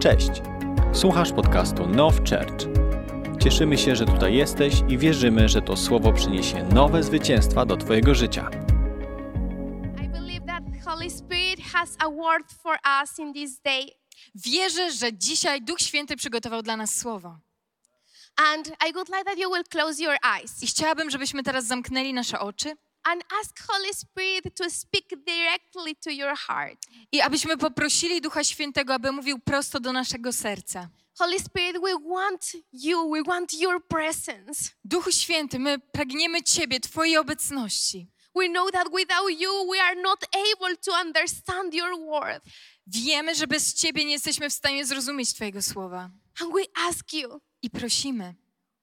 Cześć! Słuchasz podcastu Now Church. Cieszymy się, że tutaj jesteś i wierzymy, że to słowo przyniesie nowe zwycięstwa do Twojego życia. I believe that Holy Spirit has a word for us in this day. Wierzę, że dzisiaj Duch Święty przygotował dla nas słowo. And I would like that you will close your eyes I chciałabym, żebyśmy teraz zamknęli nasze oczy and ask Holy Spirit to speak directly to your heart. i abyśmy poprosili Ducha Świętego, aby mówił prosto do naszego serca. Holy Spirit, we want you, we want your presence. Duchu Święty, my pragniemy Ciebie, Twojej obecności. We know that without you, we are not able to understand your word. Wiemy, że bez Ciebie nie jesteśmy w stanie zrozumieć Twojego słowa. And we ask you, I prosimy,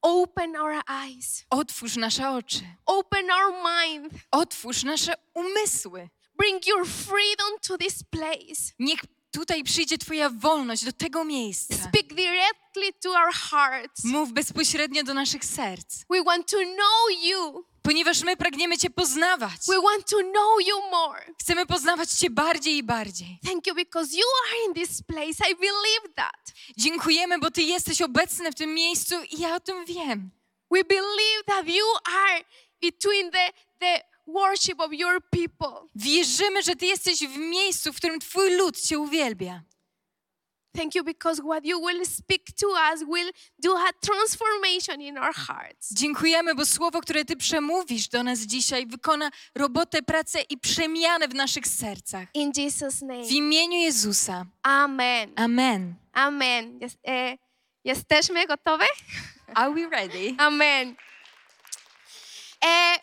open our eyes, otwórz nasze oczy, open our mind, otwórz nasze umysły. bring your freedom to this place. Niech tutaj przyjdzie Twoja wolność do tego miejsca. Speak directly to our hearts. Mów bezpośrednio do naszych serc, We want to know you. Ponieważ my pragniemy Cię poznawać. We want to know you more. Chcemy poznawać Cię bardziej i bardziej. Thank you because you are in this place. I believe that. Dziękujemy, bo Ty jesteś obecny w tym miejscu i ja o tym wiem. We believe that you are between the, the worship of your people. Wierzymy, że Ty jesteś w miejscu, w którym Twój lud Cię uwielbia. Thank you because what you will speak to us will do a transformation in our hearts. Dziękujemy, bo słowo, które Ty przemówisz do nas dzisiaj, wykona robotę, pracę i przemianę w naszych sercach. In Jesus' name. W imieniu Jezusa. Amen. Amen. Amen. Jest, e, jesteśmy gotowe? Are we ready? Amen. Eh,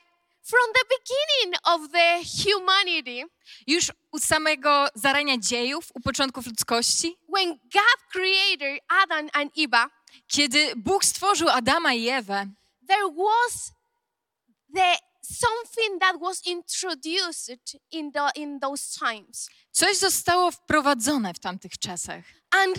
from the beginning of the humanity, Już u samego zarania dziejów, u początków ludzkości, when God created Adam and Eve, kiedy Bóg stworzył Adama i Ewę, there was the something that was introduced in the in those times. coś zostało wprowadzone w tamtych czasach. And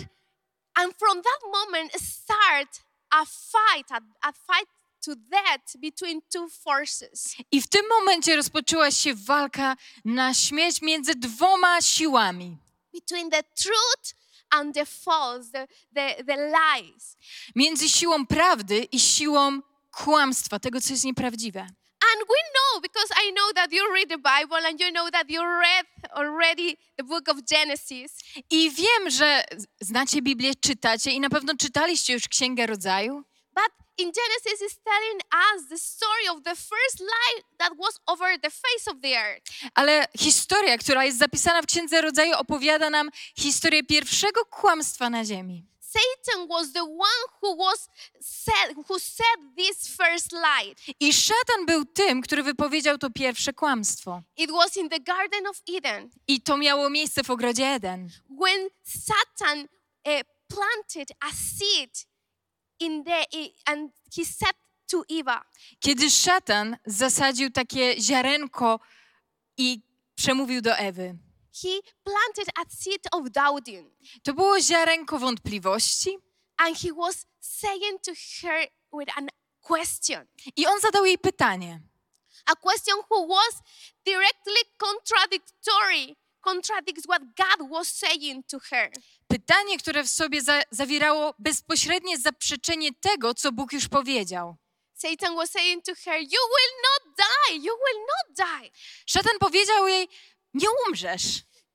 and from that moment start a fight, a, a fight to death between two forces. I w tym momencie rozpoczęła się walka na śmierć między dwoma siłami. Between the truth and the false, the, the, the lies. Między siłą prawdy i siłą kłamstwa, tego, co jest nieprawdziwe. And we know because I know that you read the Bible and you know that you read already the book of Genesis. I wiem, że znacie Biblię, czytacie i na pewno czytaliście już Księgę Rodzaju. But in Genesis is telling us the story of the first lie that was over the face of the earth. Ale historia, która jest zapisana w Księdze Rodzaju, opowiada nam historię pierwszego kłamstwa na ziemi. Satan was the one who was said who said this first lie. I szatan był tym, który wypowiedział to pierwsze kłamstwo. It was in the Garden of Eden I to miało miejsce w ogrodzie Eden. when Satan uh, planted a seed in the i- and he said to Eva, Kiedy szatan zasadził takie ziarenko i przemówił do Ewy. he planted a seed of doubting To było ziarenko wątpliwości and he was saying to her with a question i on zadał jej pytanie. a question who was directly contradictory contradicts what god was saying to her Pytanie, które w sobie za zawierało bezpośrednie zaprzeczenie tego, co Bóg już powiedział. satan was saying to her you will not die you will not die Szatan powiedział jej: Nie umrzesz.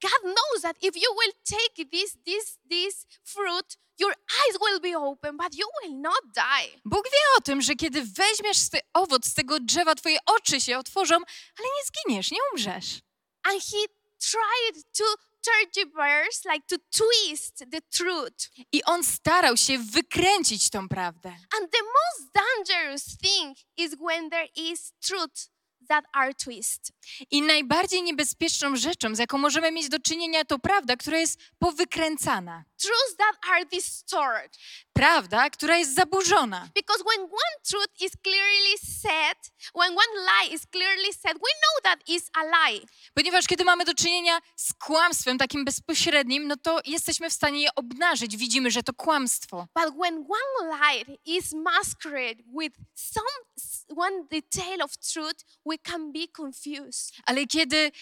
god knows that if you will take this this this fruit your eyes will be open but you will not die Bóg wie o tym, że kiedy weźmiesz z owoc z tego drzewa, twoje oczy się otworzą, ale nie zginiesz, nie umrzesz. and he tried to tergiverse like to twist the truth I on starał się wykręcić tą prawdę. And the most dangerous thing is when there is truth that are twist. I najbardziej niebezpieczną rzeczą, z jaką możemy mieć do czynienia, to prawda, która jest powykręcana. Truths that are distorted. Prawda, która jest zaburzona. Because when one truth is clearly said, when one lie is clearly said, we know that is a lie. Ponieważ kiedy mamy do czynienia z kłamstwem takim bezpośrednim, no to jesteśmy w stanie je obnażyć. Widzimy, że to kłamstwo. But when one lie is masqueraded with some one detail of truth, we can be confused. Ale kiedy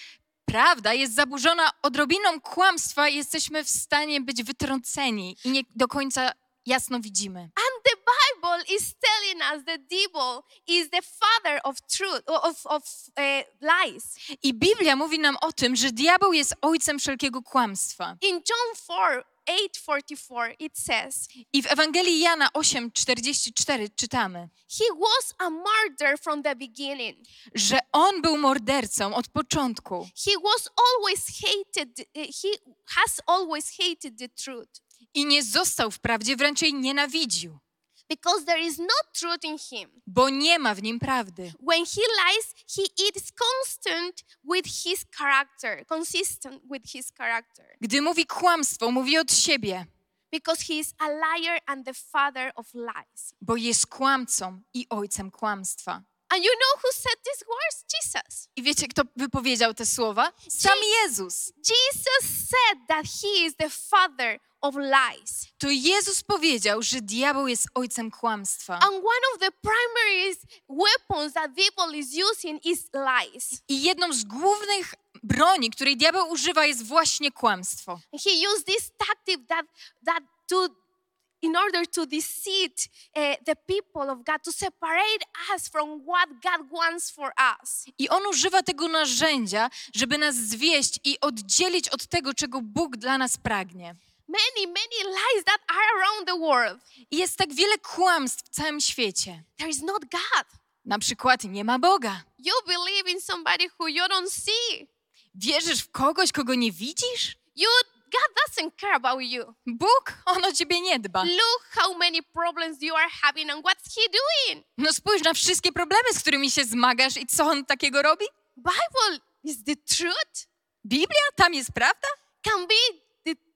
prawda jest zaburzona odrobiną kłamstwa, jesteśmy w stanie być wytrąceni i nie do końca jasno widzimy. And the Bible is telling us the devil is the father of truth, of, of uh, lies. I Biblia mówi nam o tym, że diabeł jest ojcem wszelkiego kłamstwa. In John 4, 8:44, it says, I w Ewangelii Jana 8:44 czytamy, He was a murderer from the beginning. że on był mordercą od początku. He was always hated, he has always hated the truth. I nie został wprawdzie, wręcz jej nienawidził, because there is no truth in him. bo nie ma w nim prawdy. When he lies, he is constant with his character, consistent with his character, Gdy mówi kłamstwo, mówi od siebie, because he is a liar and the father of lies. bo jest kłamcą i ojcem kłamstwa. And you know who said these words? Jesus. I wiecie, kto wypowiedział te słowa? Sam Jezus. Jesus said that he is the father of lies. To Jezus powiedział, że diabeł jest ojcem kłamstwa. And one of the primary weapons that devil is using is lies. I jedną z głównych broni, której diabeł używa, jest właśnie kłamstwo. He used this tactic that that to in order to deceive uh, the people of God, to separate us from what God wants for us. I on używa tego narzędzia, żeby nas zwieść i oddzielić od tego, czego Bóg dla nas pragnie. Many, many lies that are around the world. I jest tak wiele kłamstw w całym świecie. There is not God. Na przykład nie ma Boga. You believe in somebody who you don't see. Wierzysz w kogoś, kogo nie widzisz? You God doesn't care about you. Bóg, on o ciebie nie dba. Look how many problems you are having and what's he doing. No spójrz na wszystkie problemy, z którymi się zmagasz i co on takiego robi? Bible is the truth. Biblia? Tam jest prawda? Can be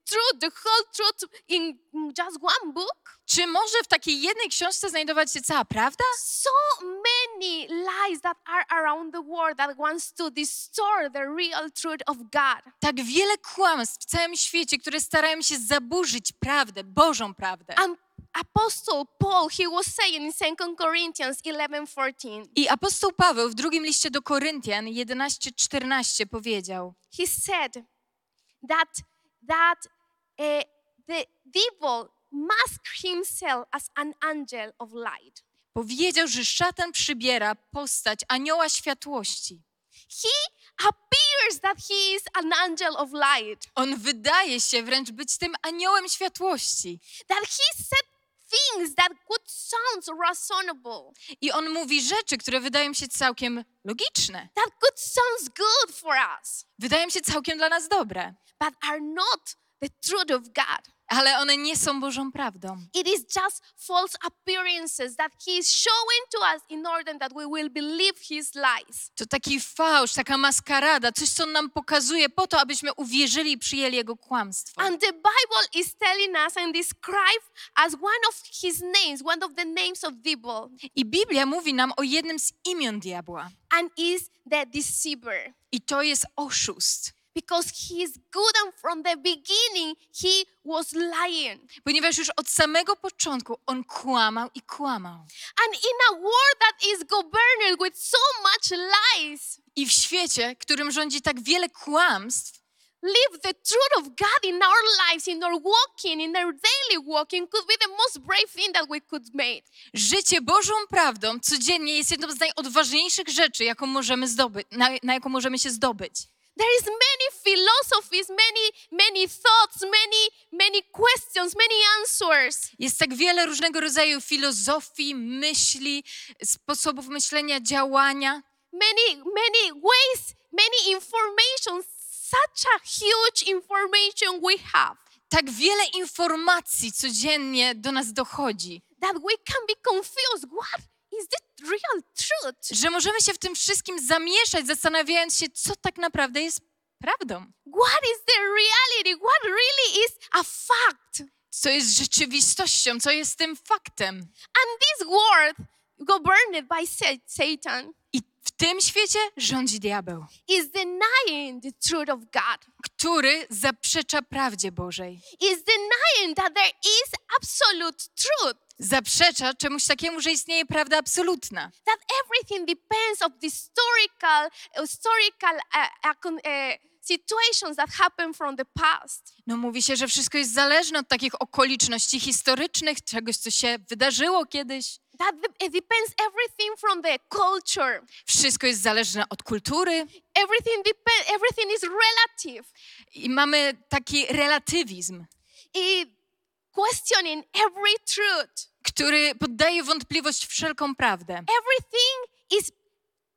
truth, the whole truth in just one book. Czy może w takiej jednej książce znajdować się cała prawda? So many lies that are around the world that wants to distort the real truth of God. Tak wiele kłamstw w całym świecie, które starają się zaburzyć prawdę, Bożą prawdę. And Apostle Paul, he was saying in 2 Corinthians 11:14, I apostoł Paweł w drugim liście do Koryntian 11:14 powiedział: he said that that uh, the devil masked himself as an angel of light. Powiedział, że szatan przybiera postać anioła światłości. He appears that he is an angel of light. On wydaje się wręcz być tym aniołem światłości. That he said things that could sound reasonable. I on mówi rzeczy, które wydają się całkiem logiczne, That could sound good for us, wydają się całkiem dla nas dobre, but are not the truth of God. Ale one nie są Bożą prawdą. It is just false appearances that he is showing to us in order that we will believe his lies. To taki fałsz, taka maskarada, coś, co on nam pokazuje po to, abyśmy uwierzyli i przyjęli jego kłamstwo. And the Bible is telling us and described as one of his names, one of the names of devil, I Biblia mówi nam o jednym z imion diabła. and is the deceiver. I to jest oszust. Because he is good and from the beginning he was lying. Ponieważ już od samego początku on kłamał i kłamał. And in a world that is governed with so much lies, I w świecie, którym rządzi tak wiele kłamstw, live the truth of God in our lives, in our walking, in our daily walking could be the most brave thing that we could make. życie Bożą prawdą codziennie jest jedną z najodważniejszych rzeczy, jaką możemy zdobyć, na, na jaką możemy się zdobyć. There is many philosophies, many, many thoughts, many, many questions, many answers. Jest tak wiele różnego rodzaju filozofii, myśli, sposobów myślenia, działania. Many, many ways, many information, such a huge information we have Tak wiele informacji codziennie do nas dochodzi, that we can be confused. What is the real truth? że możemy się w tym wszystkim zamieszać, zastanawiając się, co tak naprawdę jest prawdą. What is the reality? What really is a fact? Co jest rzeczywistością, co jest tym faktem. And this world, governed by Sa- Satan, I w tym świecie rządzi diabeł, is denying the truth of God. który zaprzecza prawdzie Bożej. Is denying that there is absolute truth. Zaprzecza czemuś takiemu, że istnieje prawda absolutna. That everything depends of the historical, historical uh, uh, situations that happened from the past. No mówi się, że wszystko jest zależne od takich okoliczności historycznych, czegoś, co się wydarzyło kiedyś. That depends everything from the culture. Wszystko jest zależne od kultury Everything depend. Everything is relative. i mamy taki relatywizm, It questioning every truth. który poddaje wątpliwość wszelką prawdę. Everything is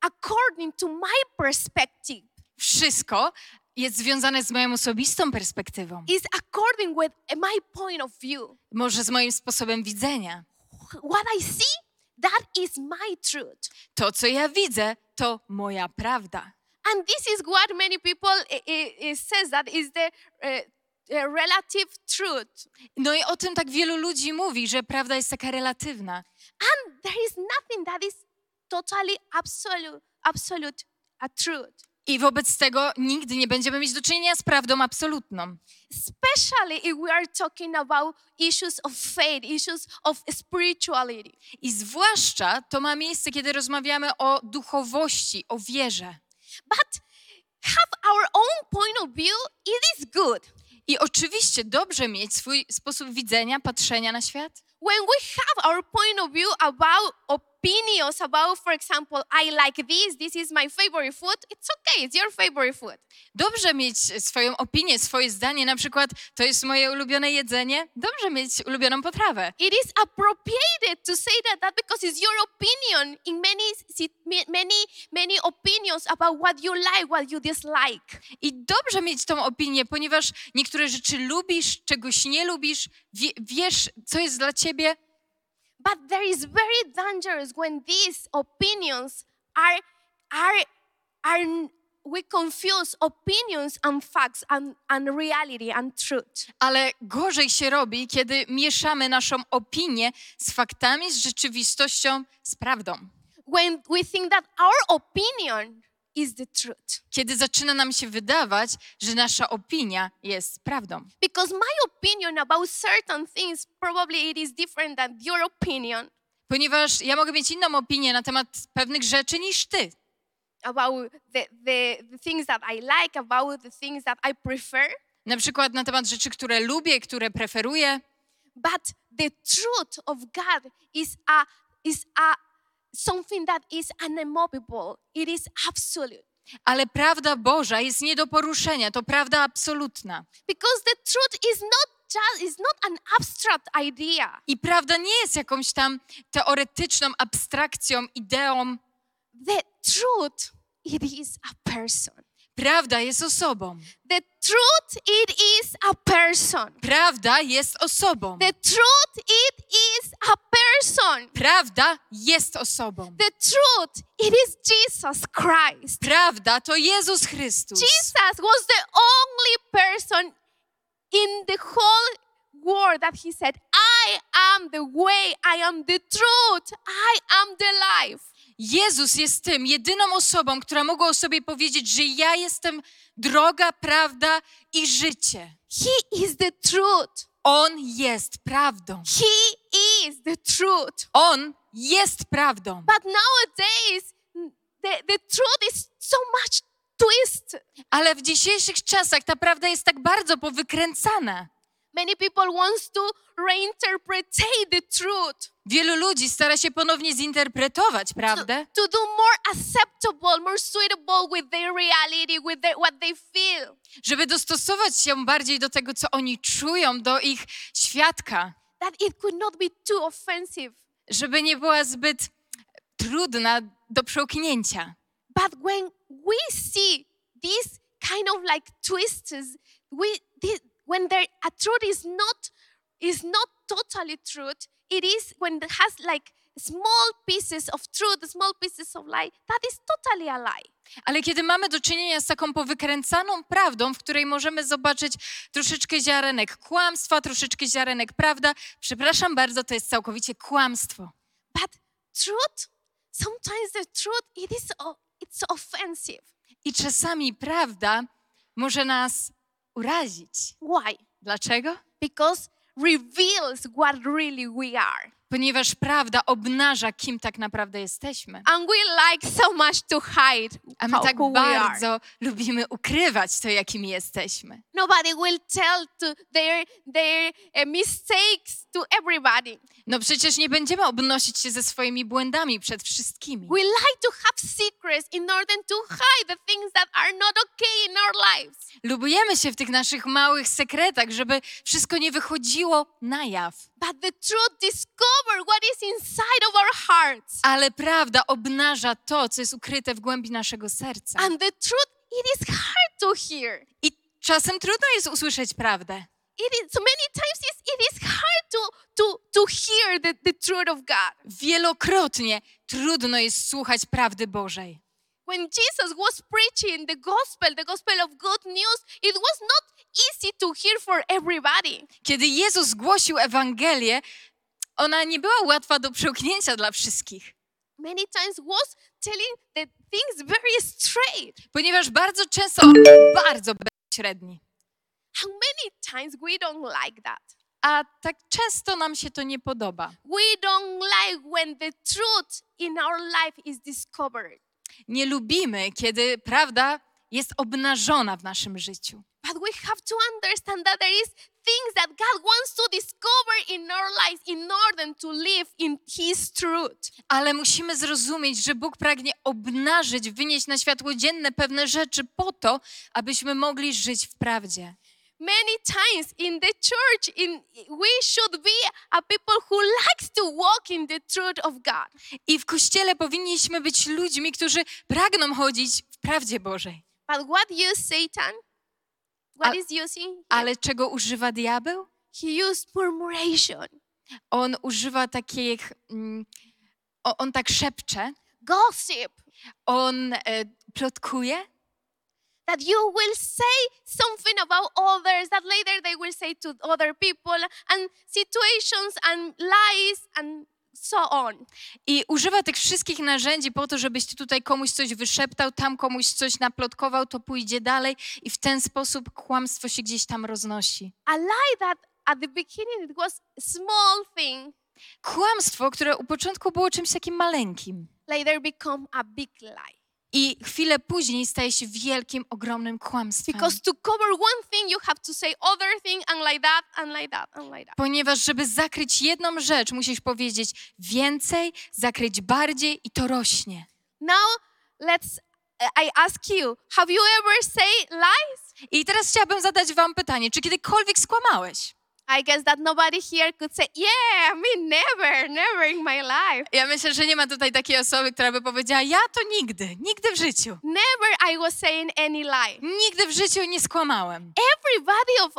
according to my perspective. Wszystko jest związane z moją osobistą perspektywą, Is according with my point of view. może z moim sposobem widzenia. What I see, that is my truth. To, co ja widzę, to moja prawda. And this is what many people i- i- i says that is the relative truth. No i o tym tak wielu ludzi mówi, że prawda jest taka relatywna. And there is nothing that is totally absolute, absolute a truth. I wobec tego nigdy nie będziemy mieć do czynienia z prawdą absolutną. Especially if we are talking about issues of faith, issues of spirituality. I zwłaszcza to ma miejsce, kiedy rozmawiamy o duchowości, o wierze. But have our own point of view, it is good. I oczywiście dobrze mieć swój sposób widzenia, patrzenia na świat. When we have our point of view about opinions about, for example, I like this, this is my favorite food, it's okay, it's your favorite food. Dobrze mieć swoją opinię, swoje zdanie, na przykład to jest moje ulubione jedzenie. Dobrze mieć ulubioną potrawę. It is appropriated to say that, that because it's your opinion in many, many, many opinions about what you like, what you dislike. I dobrze mieć tą opinię, ponieważ niektóre rzeczy lubisz, czegoś nie lubisz, wie, wiesz, co jest dla ciebie, But there is very dangerous when these opinions are, are, are we confuse opinions and facts and, and reality and truth. ale gorzej się robi, kiedy mieszamy naszą opinię z faktami, z rzeczywistością, z prawdą. When we think that our opinion is the truth. Kiedy zaczyna nam się wydawać, że nasza opinia jest prawdą. Because my opinion about certain things probably it is different than your opinion Ponieważ ja mogę mieć inną opinię na temat pewnych rzeczy niż ty. about the, the, the things that I like, about the things that I prefer. Na przykład na temat rzeczy, które lubię, które preferuję. But the truth of God is a is a something that is unmovable. It is absolute. Ale prawda Boża jest nie do poruszenia, to prawda absolutna. Because the truth is not just is not an abstract idea. I prawda nie jest jakąś tam teoretyczną abstrakcją, ideą. The truth it is a person. Prawda jest osobą. The truth it is a person. Prawda jest osobą. The truth it is a person. Prawda jest osobą. The truth it is Jesus Christ. Prawda to Jezus Chrystus. Jesus was the only person in the whole world that he said, I am the way, I am the truth, I am the life. Jezus jest tym, jedyną osobą, która mogła o sobie powiedzieć, że ja jestem droga, prawda i życie. He is the truth. On jest prawdą. He is the truth. On jest prawdą. But nowadays, the, the truth is so much twisted. Ale w dzisiejszych czasach ta prawda jest tak bardzo powykręcana. Many people wants to reinterpret the truth Wielu ludzi stara się ponownie zinterpretować to, prawdę, to do more acceptable, more suitable with their reality, with their, what they feel. żeby dostosować się bardziej do tego, co oni czują, do ich świadka, That it could not be too offensive. żeby nie była zbyt trudna do przełknięcia. But when we see these kind of like twists, we this, when there a truth is not is not totally truth. It is when it has like small pieces of truth, small pieces of lie. That is totally a lie. Ale kiedy mamy do czynienia z taką powykręcaną prawdą, w której możemy zobaczyć troszeczkę ziarenek kłamstwa, troszeczkę ziarenek prawda, przepraszam bardzo, to jest całkowicie kłamstwo. But truth, sometimes the truth it is it's offensive. I czasami prawda może nas urazić. Why? Dlaczego? Because reveals what really we are. Ponieważ prawda obnaża, kim tak naprawdę jesteśmy. And we like so much to hide A my how, tak who we are. bardzo lubimy ukrywać to, jakimi jesteśmy. Nobody will tell to their their uh, mistakes to everybody. No przecież nie będziemy obnosić się ze swoimi błędami przed wszystkimi. We like to have secrets in order to hide the things that are not okay in our lives. Lubujemy się w tych naszych małych sekretach, żeby wszystko nie wychodziło na jaw. But the truth discover what is inside of our hearts. Ale prawda obnaża to, co jest ukryte w głębi naszego serca. And the truth, it is hard to hear. I czasem trudno jest usłyszeć prawdę. It is so many times it's, it is hard to to to hear the, the truth of God. Wielokrotnie trudno jest słuchać prawdy Bożej. When Jesus was preaching the gospel, the gospel of good news, it was not easy to hear for everybody. Kiedy Jezus głosił Ewangelię, ona nie była łatwa do przełknięcia dla wszystkich, Many times was telling the things very straight. ponieważ bardzo często on był bardzo bezpośredni. How many times we don't like that? A tak często nam się to nie podoba. We don't like when the truth in our life is discovered. Nie lubimy, kiedy prawda jest obnażona w naszym życiu. But we have to understand that there is things that God wants to discover in our lives in order to live in His truth. Ale musimy zrozumieć, że Bóg pragnie obnażyć, wynieść na światło dzienne pewne rzeczy po to, abyśmy mogli żyć w prawdzie. Many times in the church, in we should be a people who likes to walk in the truth of God. I w kościele powinniśmy być ludźmi, którzy pragną chodzić w prawdzie Bożej. But what used Satan? What A- is using? Ale czego używa diabeł? He used murmuration, On używa takich. Mm, on tak szepcze, gossip, on e, plotkuje, that you will say something about others that later they will say to other people, and situations and lies and so on. I używa tych wszystkich narzędzi po to, żebyś tutaj komuś coś wyszeptał, tam komuś coś naplotkował, to pójdzie dalej i w ten sposób kłamstwo się gdzieś tam roznosi. A lie that at the beginning it was small thing, Kłamstwo, które u początku było czymś takim maleńkim later become a big lie. I chwilę później staje się wielkim, ogromnym kłamstwem. Because to cover one thing, you have to say other thing and like that and like that and like that. Ponieważ żeby zakryć jedną rzecz, musisz powiedzieć więcej, zakryć bardziej i to rośnie. Now let's. I ask you, have you ever say lies? I teraz chciałabym zadać wam pytanie, czy kiedykolwiek skłamałeś? I guess that nobody here could say, yeah, me never, never in my life. Ja myślę, że nie ma tutaj takiej osoby, która by powiedziała, ja to nigdy, nigdy w życiu. Never I was saying any lie. Nigdy w życiu nie skłamałem. Everybody of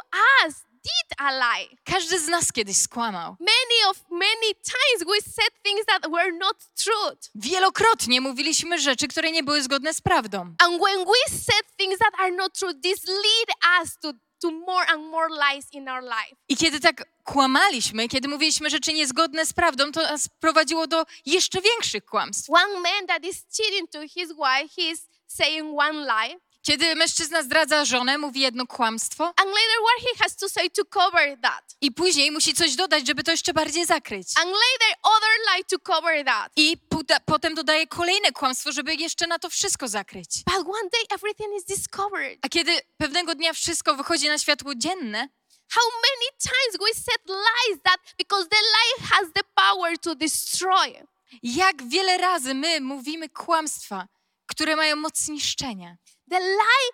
us did a lie. Każdy z nas kiedyś skłamał. Many of many times we said things that were not truth. Wielokrotnie mówiliśmy rzeczy, które nie były zgodne z prawdą. And when we said things that are not true, this lead us to, to more and more lies in our life. I kiedy tak kłamaliśmy, kiedy mówiliśmy rzeczy niezgodne z prawdą, to nas prowadziło do jeszcze większych kłamstw. One man that is cheating to his wife, he is saying one lie. Kiedy mężczyzna zdradza żonę, mówi jedno kłamstwo And later what he has to say to cover that. i później musi coś dodać, żeby to jeszcze bardziej zakryć. And later other lie to cover that. I puta- potem dodaje kolejne kłamstwo, żeby jeszcze na to wszystko zakryć. But one day everything is discovered. A kiedy pewnego dnia wszystko wychodzi na światło dzienne, How many times we said lies that because the lie has the power to destroy. jak wiele razy my mówimy kłamstwa, które mają moc niszczenia. The lie,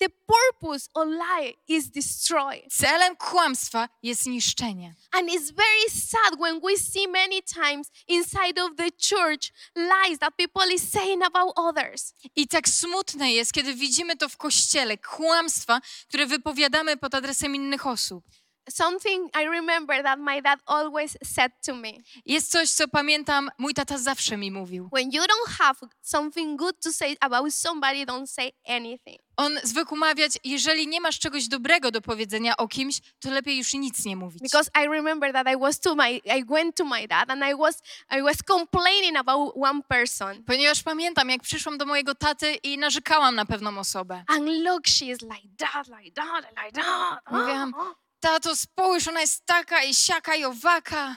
the purpose of lie is destroy. Celem kłamstwa jest niszczenie. And it's very sad when we see many times inside of the church lies that people is saying about others. I tak smutne jest, kiedy widzimy to w kościele, kłamstwa, które wypowiadamy pod adresem innych osób. Something I remember that my dad always said to me. Jest coś, co pamiętam, mój tata zawsze mi mówił. When you don't have something good to say about somebody, don't say anything. On zwykł mawiać, jeżeli nie masz czegoś dobrego do powiedzenia o kimś, to lepiej już nic nie mówić. Because I remember that I was to my I went to my dad and I was I was complaining about one person. Ponieważ pamiętam, jak przyszłam do mojego taty i narzekałam na pewną osobę. And look, she is like that, like that, like that. Mówiłam, tato, spójrz, ona jest taka i siaka i owaka.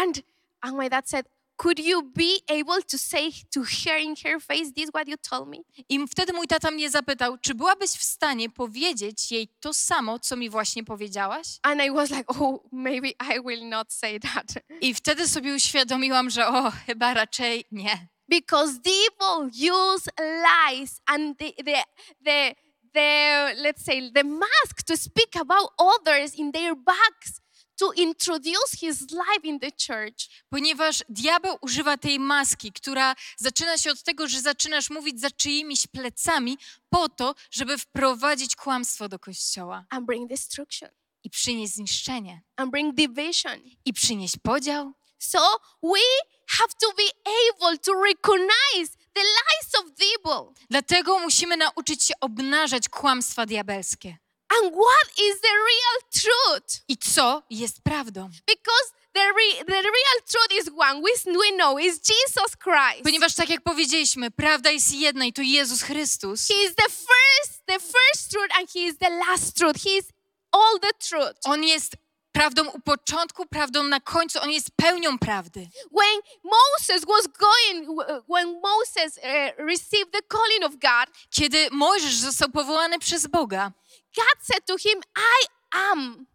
And and my dad said, Could you be able to say to her in her face this what you told me? I wtedy mój tata mnie zapytał, czy byłabyś w stanie powiedzieć jej to samo, co mi właśnie powiedziałaś? And I was like, Oh, maybe I will not say that. I wtedy sobie uświadomiłam, że o, chyba raczej nie. because devil use lies and the, the, the, the let's say the mask to speak about others in their backs to introduce his life in the church. Ponieważ diabeł używa tej maski, która zaczyna się od tego, że zaczynasz mówić za czyimiś plecami po to, żeby wprowadzić kłamstwo do kościoła. And bring destruction. I przynieść zniszczenie. And bring division. I przynieść podział. so we have to be able to recognize the lies of devil Dlatego musimy nauczyć się obnażać kłamstwa diabelskie. and what is the real truth I co jest prawdą? because the, re- the real truth is one we, we know is jesus christ Ponieważ tak jak powiedzieliśmy, prawda jest jedna i to Jezus Chrystus. He is the first, the first truth, and He is the last truth. He is all the truth. On jest prawdą u początku, prawdą na końcu, on jest pełnią prawdy. When Moses was going, when Moses uh, received the calling of God, Kiedy Mojżesz został powołany przez Boga, God said to him, "I am,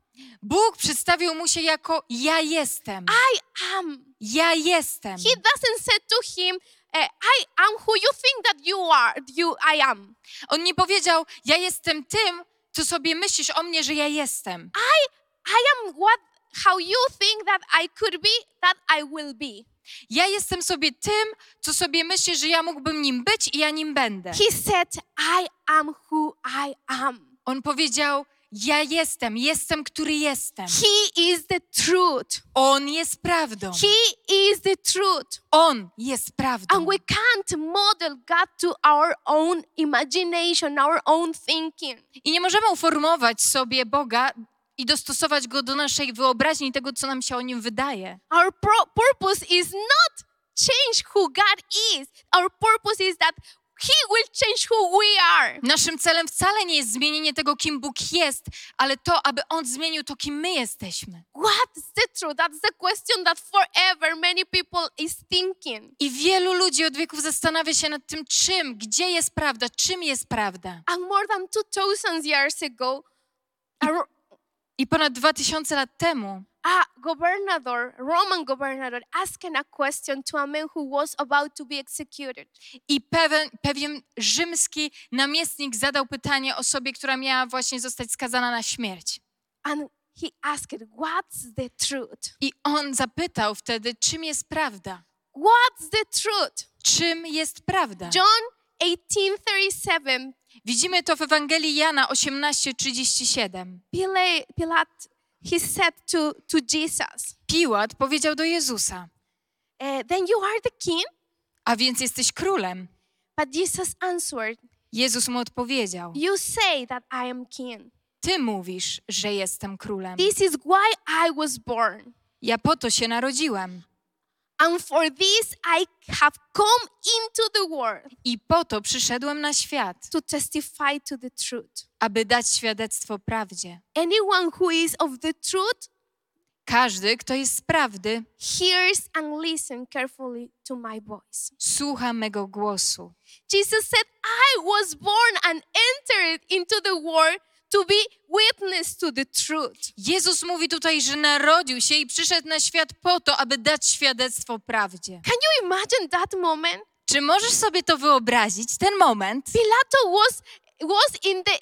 Bóg przedstawił mu się jako ja jestem. I am." Ja jestem. He doesn't say to him, uh, "I am who you think that you are. You, I am." On nie powiedział, ja jestem tym, co sobie myślisz o mnie, że ja jestem. I am what, how you think that I could be, that I will be. Ja jestem sobie tym, co sobie myślisz, że ja mógłbym nim być i ja nim będę. He said, "I am who I am." On powiedział, ja jestem, jestem, który jestem. He is the truth. On jest prawdą. He is the truth. On jest prawdą. And we can't model God to our own imagination, our own thinking. I nie możemy uformować sobie Boga i dostosować go do naszej wyobraźni, tego, co nam się o nim wydaje. Our purpose is not change who God is. Our purpose is that He will change who we are. Naszym celem wcale nie jest zmienienie tego, kim Bóg jest, ale to, aby On zmienił to, kim my jesteśmy. What is the truth? That's the question that forever many people is thinking. I wielu ludzi od wieków zastanawia się nad tym, czym, gdzie jest prawda, czym jest prawda. And more than 2000 years ago, I ponad dwa tysiące lat temu a governor, Roman governor, asked a question to a man who was about to be executed. i pewien, pewien rzymski namiestnik zadał pytanie osobie, która miała właśnie zostać skazana na śmierć. And he asked, What's the truth? I on zapytał wtedy, czym jest prawda? What's the truth? Czym jest prawda? John 18:37. Widzimy to w Ewangelii Jana 18:37. Pilate, Pilate he said to, to Jesus, Piłat powiedział do Jezusa: "Uh, Then you are the king? A więc jesteś królem. But Jesus answered, Jezus mu odpowiedział: You say that I am king. Ty mówisz, że jestem królem. This is why I was born. Ja po to się narodziłem And for this I have come into the world i po to przyszedłem na świat, to testify to the truth. aby dać świadectwo prawdzie. Anyone who is of the truth Każdy, kto jest z prawdy, hears and listens carefully to my voice. słucha mego głosu. Jesus said, I was born and entered into the world to be witness to the truth. Jezus mówi tutaj, że narodził się i przyszedł na świat po to, aby dać świadectwo prawdzie. Can you imagine that moment? Czy możesz sobie to wyobrazić, ten moment? Pilato was was in the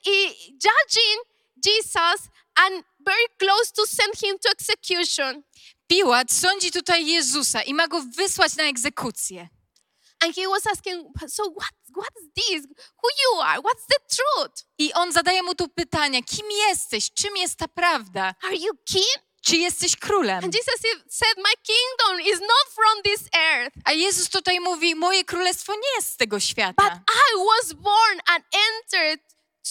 judging Jesus and very close to send him to execution. Piłat sądzi tutaj Jezusa i ma go wysłać na egzekucję. And he was asking, so what what's this? Who you are? What's the truth? I on zadaje mu tu pytania: kim jesteś? Czym jest ta prawda? Are you king? Czy jesteś królem? And Jesus said, My kingdom is not from this earth, A Jezus tutaj mówi: Moje królestwo nie jest z tego but świata. I was born and entered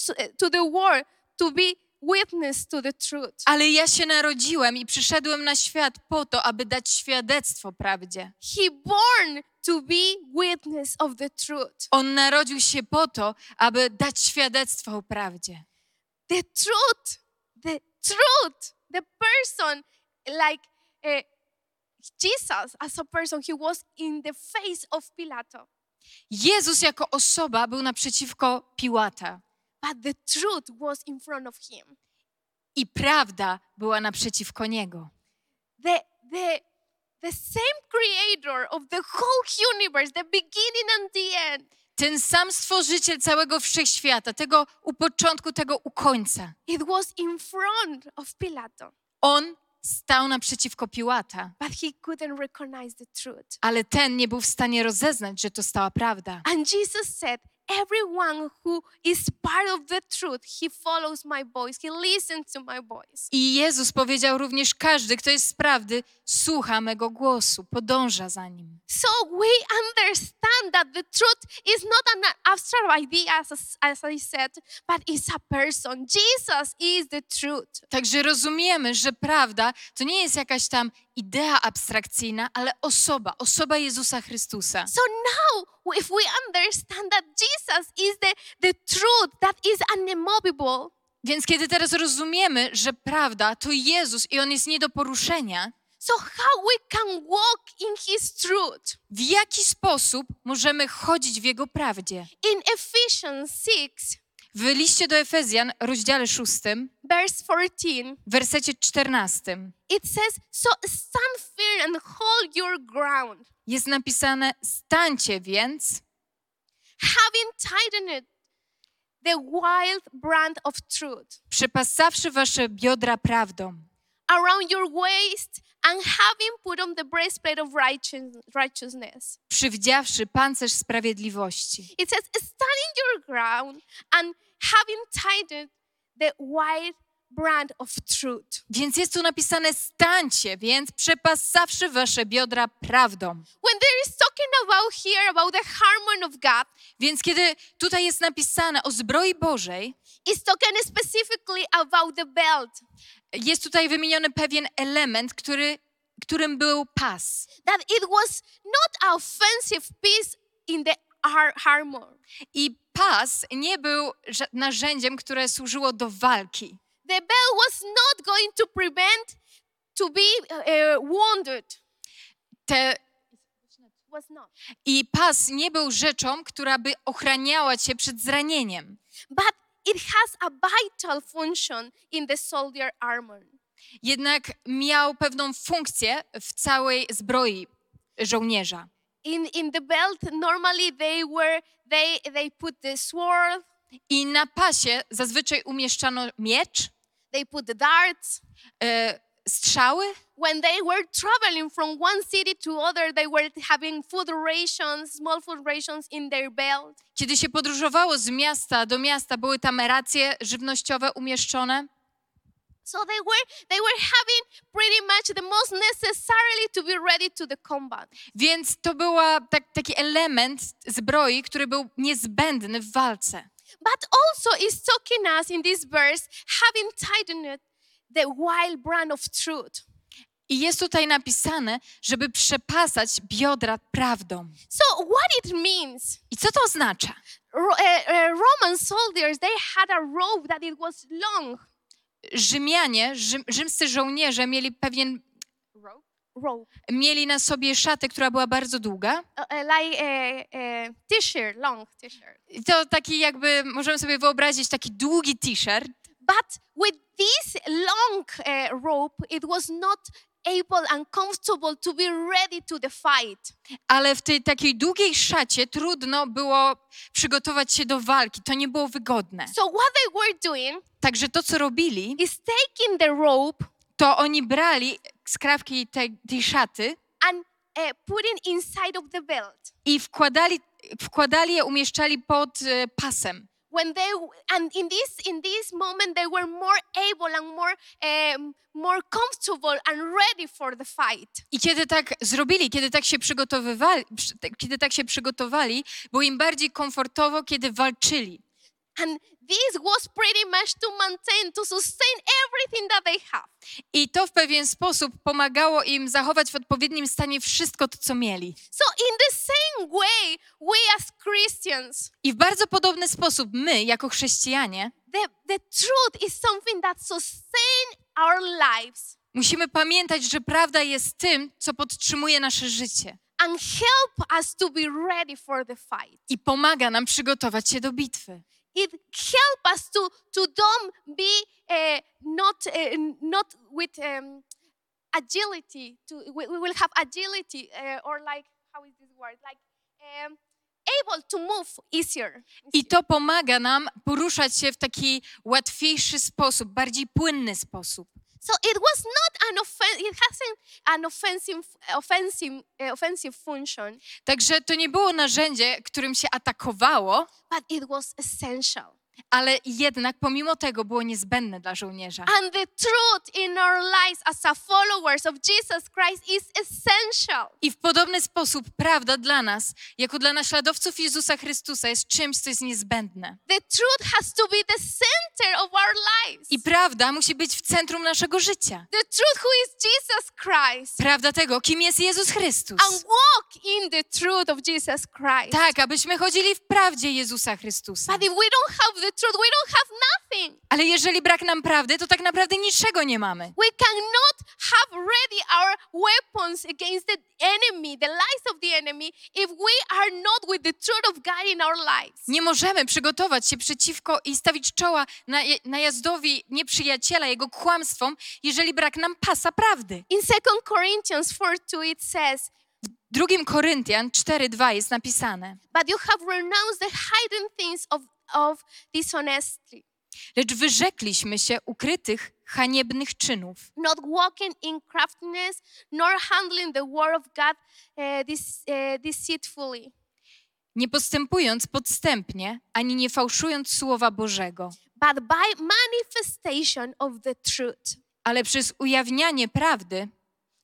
to- to the world to be witness to the truth. Ale ja się narodziłem i przyszedłem na świat po to, aby dać świadectwo prawdzie. He born to be witness of the truth. On narodził się po to, aby dać świadectwo o prawdzie. The truth, the truth, the person, like uh, Jesus, as a person, he was in the face of Pilato. Jezus jako osoba był naprzeciwko Piłata But the truth was in front of him. i prawda była naprzeciwko niego. The, the, the same creator of the whole universe, the beginning and the end, Ten sam stworzyciel całego wszechświata, tego u początku, tego u końca. it was in front of Pilato. On stał naprzeciwko Piłata, But he couldn't recognize the truth. ale ten nie był w stanie rozeznać, że to stała prawda. And Jesus said, Everyone who is part of the truth, he follows my voice, he listens to my voice. I Jezus powiedział również: Każdy, kto jest z prawdy, słucha mego głosu, podąża za nim. So we understand that the truth is not an abstract idea, as, as I said, but it's a person. Jesus is the truth. Także rozumiemy, że prawda to nie jest jakaś tam idea abstrakcyjna, ale osoba, osoba Jezusa Chrystusa. So now, if we understand that Jesus is the, the truth that is unmovable, Więc kiedy teraz rozumiemy, że prawda to Jezus i on jest nie do poruszenia, so how we can walk in his truth? w jaki sposób możemy chodzić w Jego prawdzie? In Ephesians 6, W liście do Efezjan, rozdziale 6, verse 14, w wersecie 14, it says, So stand firm and hold your ground, jest napisane: Stańcie więc, having tightened the wild brand of truth. Przepasawszy wasze biodra prawdą, around your waist and having put on the breastplate of righteous- righteousness. przywdziawszy pancerz sprawiedliwości. It says, standing your ground and having tightened the wild brand of truth. Więc jest tu napisane: Stańcie więc, przepasawszy wasze biodra prawdą. When there is talking about here about the harmony of God, Więc kiedy tutaj jest napisane o zbroi Bożej, it's talking specifically about the belt. Jest tutaj wymieniony pewien element, który, którym był pas. That it was not offensive piece in the ar- armor. I pas nie był narzędziem, które służyło do walki. The belt was not going to prevent to be uh, wounded. Te. I pas nie był rzeczą, która by ochraniała cię przed zranieniem. But it has a vital function in the soldier armor. Jednak miał pewną funkcję w całej zbroi żołnierza. In in the belt, normally they were they they put the sword, I na pasie zazwyczaj umieszczano miecz, they put the darts. e, strzały, When they were traveling from one city to other, they were having food rations, small food rations in their belt. Kiedy się podróżowało z miasta do miasta, były tam racje żywnościowe umieszczone. So they were they were having pretty much the most necessarily to be ready to the combat. Więc to był tak, taki element zbroi, który był niezbędny w walce. But also it's talking us in this verse, having tightened the wild brand of truth. I jest tutaj napisane, żeby przepasać biodra prawdą. So what it means? I co to oznacza? Ro- uh, uh, Roman soldiers they had a robe that it was long. Rzymianie, rzym, rzymscy żołnierze mieli pewien, Robe, mieli na sobie szatę, która była bardzo długa. uh, like t-shirt, long t-shirt. To taki jakby, możemy sobie wyobrazić, taki długi t-shirt, But with this long rope, it was not able and comfortable to be ready to the fight. ale w tej takiej długiej szacie trudno było przygotować się do walki. To nie było wygodne. So what they were doing Także to, co robili, is taking the rope to oni brali skrawki tej, tej szaty and uh, putting inside of the belt. i wkładali, wkładali je, umieszczali pod e, pasem. When they and in this in this moment they were more able and more um, more comfortable and ready for the fight. I kiedy tak zrobili, kiedy tak się przygotowywali, kiedy tak się przygotowali, było im bardziej komfortowo, kiedy walczyli. And this was pretty much to maintain, to sustain everything that they have. I to w pewien sposób pomagało im zachować w odpowiednim stanie wszystko to, co mieli. So in the same way, we as Christians, I w bardzo podobny sposób my, jako chrześcijanie, the, the truth is something that sustain our lives. Musimy pamiętać, że prawda jest tym, co podtrzymuje nasze życie and help us to be ready for the fight. i pomaga nam przygotować się do bitwy. It help us to to don't be uh, not uh, not with um, agility. To we, we will have agility uh, or like how is this word like um, able to move easier. I to pomaga nam poruszać się w taki łatwiejszy sposób, bardziej płynny sposób. So it was not an offen- it hasn't an offensive offensive uh, offensive function, Także to nie było narzędzie, którym się atakowało, but it was essential. Ale jednak pomimo tego było niezbędne dla żołnierza. And the truth in our lives as a followers of Jesus Christ is essential. I w podobny sposób prawda dla nas, jako dla naśladowców Jezusa Chrystusa, jest czymś, co jest niezbędne. The truth has to be the center of our lives. I prawda musi być w centrum naszego życia. The truth who is Jesus Christ. Prawda tego, kim jest Jezus Chrystus. And walk in the truth of Jesus Christ. Tak, abyśmy chodzili w prawdzie Jezusa Chrystusa. But if we don't have the truth, we don't have nothing. Ale jeżeli brak nam prawdy, to tak naprawdę niczego nie mamy. We cannot have ready our weapons against the enemy, the lies of the enemy, if we are not with the truth of God in our lives. Nie możemy przygotować się przeciwko i stawić czoła naje- najazdowi nieprzyjaciela, jego kłamstwom, jeżeli brak nam pasa prawdy. In 2 Corinthians 4 2, it says, W 2 Koryntian 4:2 jest napisane: But you have renounced the hidden things of, of dishonesty, Lecz wyrzekliśmy się ukrytych, haniebnych czynów, not walking in craftiness, nor handling the word of God uh, this, uh, deceitfully, nie postępując podstępnie, ani nie fałszując słowa Bożego, but by manifestation of the truth, ale przez ujawnianie prawdy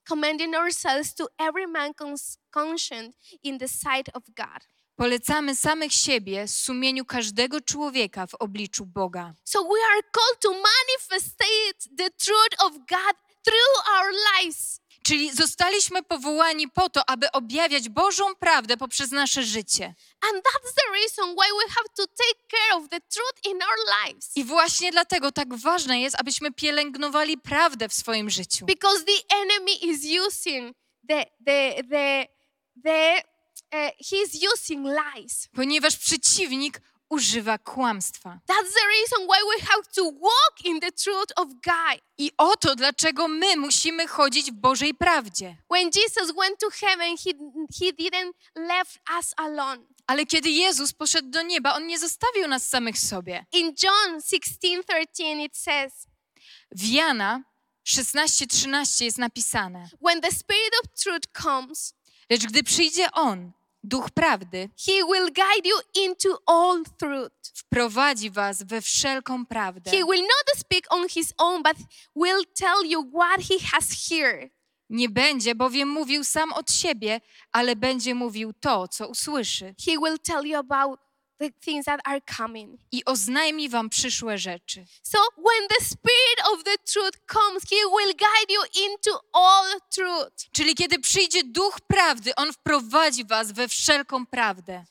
commending ourselves to every man cons- conscient in the sight of God. Polecamy samych siebie sumieniu każdego człowieka w obliczu Boga. So we are called to manifestate the truth of God through our lives. Czyli zostaliśmy powołani po to, aby objawiać Bożą prawdę poprzez nasze życie. And that's the reason why we have to take care of the truth in our lives. I właśnie dlatego tak ważne jest, abyśmy pielęgnowali prawdę w swoim życiu. Because the enemy is using the the the the uh, he's using lies. Ponieważ przeciwnik używa kłamstwa. That's the reason why we have to walk in the truth of God. I oto dlaczego my musimy chodzić w Bożej prawdzie. When Jesus went to heaven, he he didn't left us alone. Ale kiedy Jezus poszedł do nieba, on nie zostawił nas samych sobie. In John 16:13 it says, W Jana 16:13 jest napisane: "When the spirit of truth comes, Lecz gdy przyjdzie on, duch prawdy, he will guide you into all truth. wprowadzi was we wszelką prawdę. He will not speak on his own, but will tell you what he has heard. Nie będzie bowiem mówił sam od siebie, ale będzie mówił to, co usłyszy He will tell you about the things that are coming." i oznajmi wam przyszłe rzeczy. So when the spirit of the truth comes, he will guide you into all truth. Czyli kiedy przyjdzie duch prawdy, on wprowadzi was we wszelką prawdę.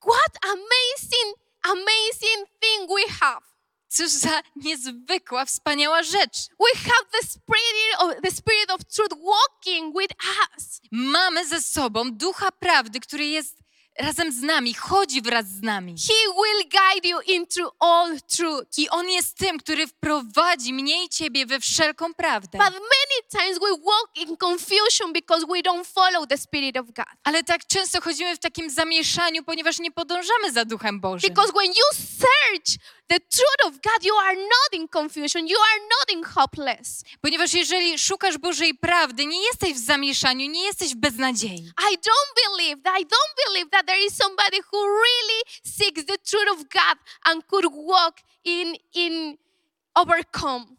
What amazing, amazing thing we have. Cóż za niezwykła, wspaniała rzecz. We have the spirit of the spirit of truth walking with us. Mamy ze sobą ducha prawdy, który jest razem z nami, chodzi wraz z nami. He will guide you into all truth. I on jest tym, który wprowadzi mnie i ciebie we wszelką prawdę. But many times we walk in confusion because we don't follow the spirit of God. Ale tak często chodzimy w takim zamieszaniu, ponieważ nie podążamy za duchem Bożym. Because when you search the truth of God, you are not in confusion, you are not in hopeless. Ponieważ jeżeli szukasz Bożej prawdy, nie jesteś w zamieszaniu, nie jesteś w beznadziei. I don't believe that I don't believe that there is somebody who really seeks the truth of God and could walk in in overcome.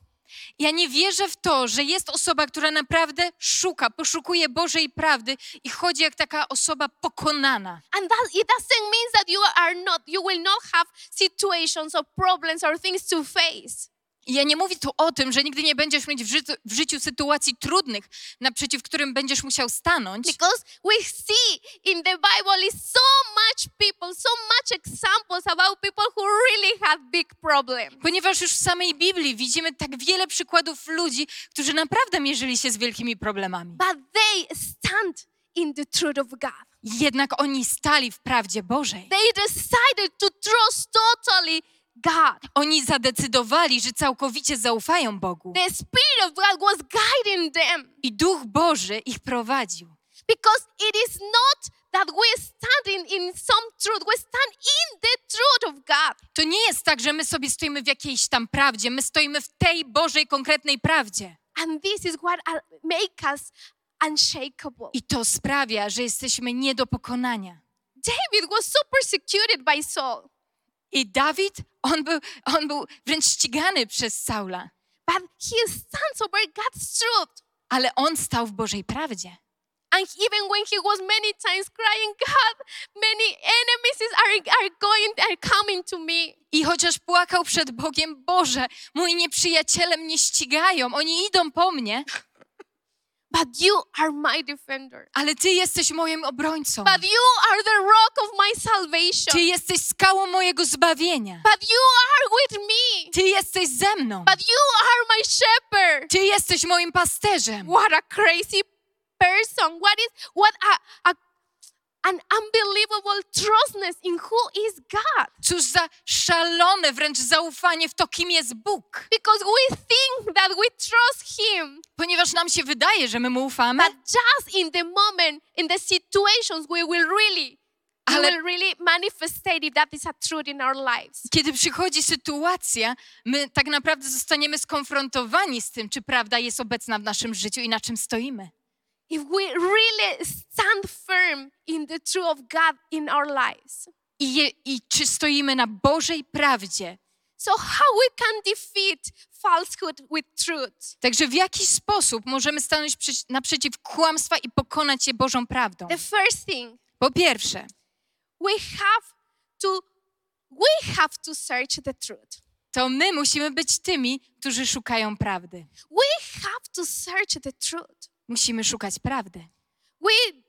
Ja nie wierzę w to, że jest osoba, która naprawdę szuka, poszukuje Bożej prawdy i chodzi jak taka osoba pokonana. And that it doesn't mean that you are not you will not have situations or problems or things to face. I ja nie mówię tu o tym, że nigdy nie będziesz mieć w życiu, w życiu sytuacji trudnych, naprzeciw którym będziesz musiał stanąć, Because we see in the Bible is so much people, so much examples about people who really had big problems. ponieważ już w samej Biblii widzimy tak wiele przykładów ludzi, którzy naprawdę mierzyli się z wielkimi problemami. But they stand in the truth of God. Jednak oni stali w prawdzie Bożej. They decided to trust totally God. Oni zadecydowali, że całkowicie zaufają Bogu. The Spirit of God was guiding them. I Duch Boży ich prowadził. Because it is not that we stand in, in some truth, we stand in the truth of God. To nie jest tak, że my sobie stoimy w jakiejś tam prawdzie, my stoimy w tej Bożej konkretnej prawdzie. And this is what uh, make us unshakable. I to sprawia, że jesteśmy nie do pokonania. David was so persecuted by Saul, I Dawid, on był, on był wręcz ścigany przez Saula, but he stands over God's truth. ale on stał w Bożej prawdzie. And even when he was many times crying, God, many enemies are, are going, are coming to me. I chociaż płakał przed Bogiem, Boże, moi nieprzyjaciele mnie ścigają, oni idą po mnie, But you are my defender. ale Ty jesteś moim obrońcą. But you are the rock of my Ty salvation. jesteś skałą mojego zbawienia. But you are with me. Ty jesteś ze mną. But you are my shepherd. Ty jesteś moim pasterzem. What a crazy person. What is what a, a an unbelievable trustness in who is God. Cóż za szalone wręcz zaufanie w to, kim jest Bóg. Because we think that we trust him. Ponieważ nam się wydaje, że my mu ufamy, But just in the moment, in the situations, we will really, we Ale- will really manifestate if that is a truth in our lives. kiedy przychodzi sytuacja, my tak naprawdę zostaniemy skonfrontowani z tym, czy prawda jest obecna w naszym życiu i na czym stoimy. If we really stand firm in the truth of God in our lives. I, I czy stoimy na Bożej prawdzie. So, how we can defeat falsehood with truth? Także w jaki sposób możemy stanąć przy, naprzeciw kłamstwa i pokonać je Bożą prawdą? The first thing, Po pierwsze, we have to we have to search the truth. to my musimy być tymi, którzy szukają prawdy. We have to search the truth. Musimy szukać prawdy. We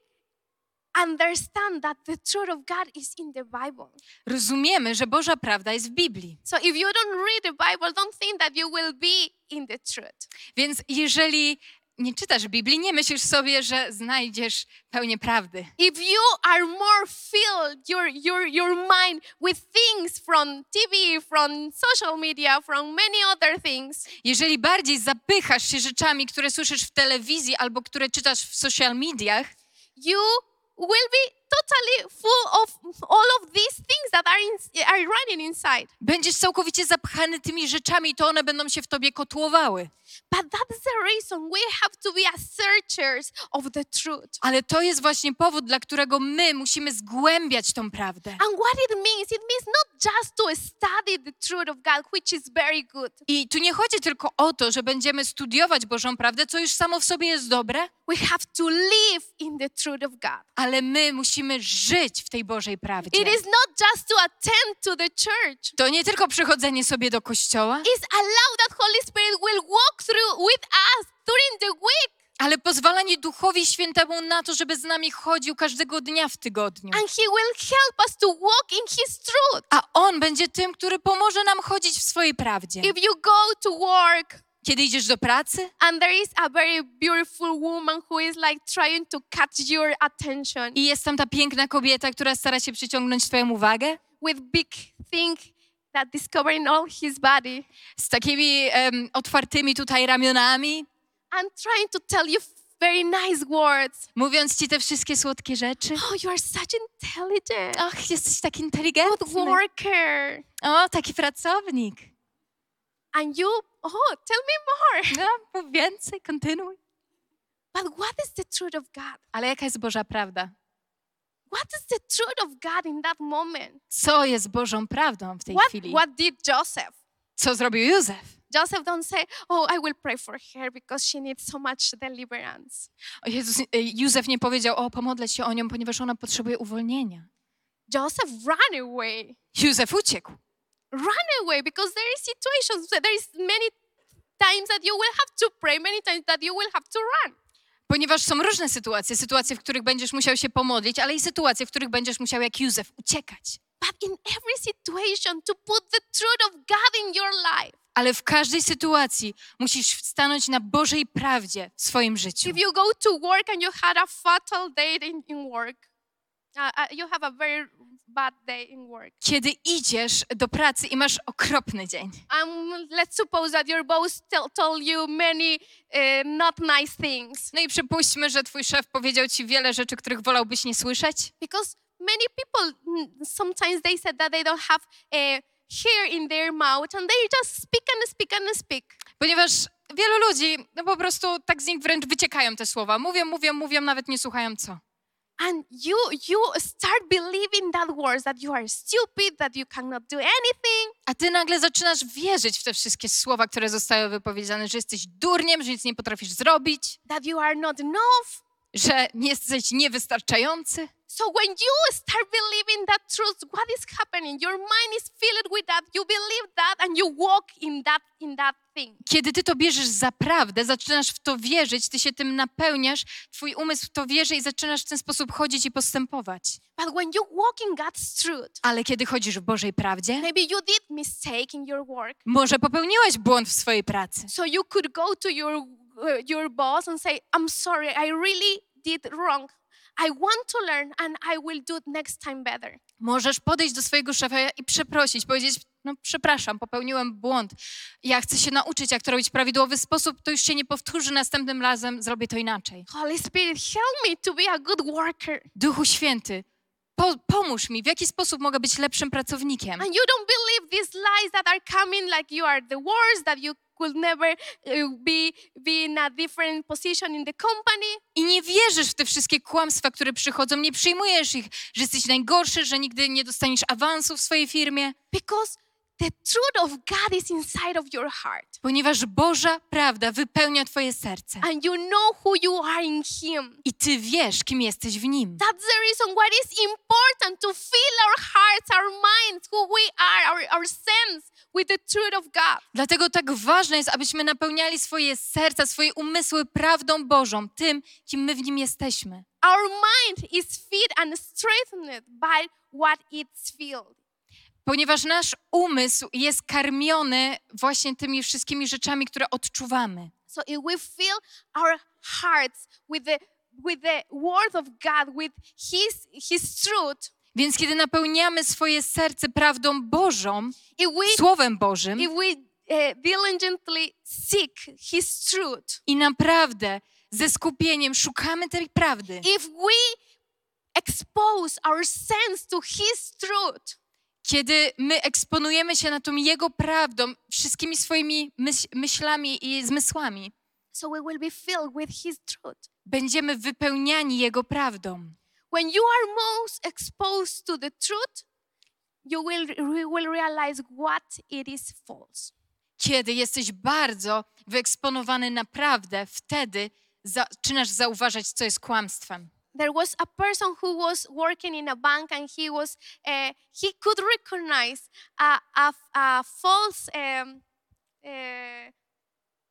understand that the truth of God is in the Bible. Rozumiemy, że Boża prawda jest w Biblii. So if you don't read the Bible, don't think that you will be in the truth. Więc jeżeli nie czytasz Biblii, nie myślisz sobie, że znajdziesz pełnię prawdy. If you are more filled your your your mind with things from TV, from social media, from many other things, Jeżeli bardziej zapychasz się rzeczami, które słyszysz w telewizji albo które czytasz w social mediach, you will be totally full of all of these things that are in, are running inside. będziesz całkowicie zapchany tymi rzeczami, to one będą się w tobie kotłowały. But that's the reason we have to be as searchers of the truth. Ale to jest właśnie powód, dla którego my musimy zgłębiać tą prawdę. And what it means, it means not just to study the truth of God, which is very good. I tu nie chodzi tylko o to, że będziemy studiować Bożą prawdę, co już samo w sobie jest dobre, We have to live in the truth of God. ale my musimy żyć w tej Bożej prawdzie. It is not just to attend to the church. To nie tylko przychodzenie sobie do kościoła, It's allow that Holy Spirit will walk through with us during the week. ale pozwalanie Duchowi Świętemu na to, żeby z nami chodził każdego dnia w tygodniu. And He will help us to walk in His truth. A On będzie tym, który pomoże nam chodzić w swojej prawdzie. If you go to work Kiedy idziesz do pracy and there is a very beautiful woman who is like trying to catch your attention i jest tam ta piękna kobieta, która stara się przyciągnąć Twoją uwagę, with big thing that discovering all his body z takimi em, otwartymi tutaj ramionami, and trying to tell you very nice words. mówiąc Ci te wszystkie słodkie rzeczy. Oh, you are such intelligent. Ach, jesteś Good inteligentny. worker. O, taki pracownik. And you, oh, tell me more. No, mów więcej, kontynuuj. But what is the truth of God? Ale jaka jest Boża prawda? What is the truth of God in that moment? Co jest Bożą prawdą w tej What, chwili? what did Joseph? Co zrobił Józef? Joseph don't say, oh, I will pray for her because she needs so much deliverance. O Jezus, y, Józef nie powiedział, o, pomodlę się o nią, ponieważ ona potrzebuje uwolnienia. Joseph ran away. Józef uciekł. Run away because there is situations, there is many times that you will have to pray, many times that you will have to run. Ponieważ są różne sytuacje, sytuacje, w których będziesz musiał się pomodlić, ale i sytuacje, w których będziesz musiał jak Józef uciekać. But in every situation, to put the truth of God in your life. Ale w każdej sytuacji musisz stanąć na Bożej prawdzie w swoim życiu. If you go to work and you had a fatal day in, in work, uh, uh, you have a very bad day in work. Kiedy idziesz do pracy i masz okropny dzień. Um, let's suppose that your boss tell, told you many uh, not nice things. No i przypuśćmy, że twój szef powiedział ci wiele rzeczy, których wolałbyś nie słyszeć. Because many people, mm, sometimes they said that they don't have a hair in their mouth and they just speak and speak and speak. Ponieważ wielu ludzi, no po prostu tak z nich wręcz wyciekają te słowa. Mówią, mówią, mówią, nawet nie słuchają co. And you, you start believing that words that you are stupid, that you cannot do anything. A ty nagle zaczynasz wierzyć w te wszystkie słowa, które zostały wypowiedziane, że jesteś durniem, że nic nie potrafisz zrobić, that you are not enough. że nie jesteś niewystarczający. So when you start believing that truth, what is happening? Your mind is filled with that. You believe that and you walk in that in that thing. Kiedy ty to bierzesz za prawdę, zaczynasz w to wierzyć, ty się tym napełniasz, twój umysł w to wierzy i zaczynasz w ten sposób chodzić i postępować. But when you walk in God's truth, Ale kiedy chodzisz w Bożej prawdzie, maybe you did mistake in your work. może popełniłaś błąd w swojej pracy. So you could go to your uh, your boss and say, "I'm sorry. I really did wrong. I want to learn and I will do it next time better." Możesz podejść do swojego szefa i przeprosić, powiedzieć, no przepraszam, popełniłem błąd. Ja chcę się nauczyć, jak to robić w prawidłowy sposób, to już się nie powtórzy następnym razem, zrobię to inaczej. Holy Spirit, help me to be a good worker. Duchu Święty, po, pomóż mi, w jaki sposób mogę być lepszym pracownikiem. And you don't believe these lies that are coming like you are the worst, that you could never uh, be, be in a different position in the company. I nie wierzysz w te wszystkie kłamstwa, które przychodzą, nie przyjmujesz ich, że jesteś najgorszy, że nigdy nie dostaniesz awansu w swojej firmie, Because the truth of God is inside of your heart. ponieważ Boża prawda wypełnia twoje serce. And you know who you are in Him. I ty wiesz, kim jesteś w nim. That's the reason why it's important to fill our hearts, our minds, who we are, our, our sense with the truth of God. Dlatego tak ważne jest, abyśmy napełniali swoje serca, swoje umysły prawdą Bożą, tym, kim my w nim jesteśmy. Our mind is fed and strengthened by what it's filled. Ponieważ nasz umysł jest karmiony właśnie tymi wszystkimi rzeczami, które odczuwamy. So if we fill our hearts with the with the word of God, with His His truth, Więc kiedy napełniamy swoje serce prawdą Bożą, we Słowem Bożym if we uh, diligently seek His truth, i naprawdę ze skupieniem szukamy tej prawdy, if we expose our sense to His truth, kiedy my eksponujemy się na tą Jego prawdą wszystkimi swoimi myśl, myślami i zmysłami, so we will be filled with His truth. będziemy wypełniani Jego prawdą. When you are most exposed to the truth, you will, you will realize what it is false. Kiedy jesteś bardzo wyeksponowany na prawdę, wtedy zaczynasz zauważać, co jest kłamstwem. There was a person who was working in a bank and he was uh, he could recognize a, a, a false um, uh,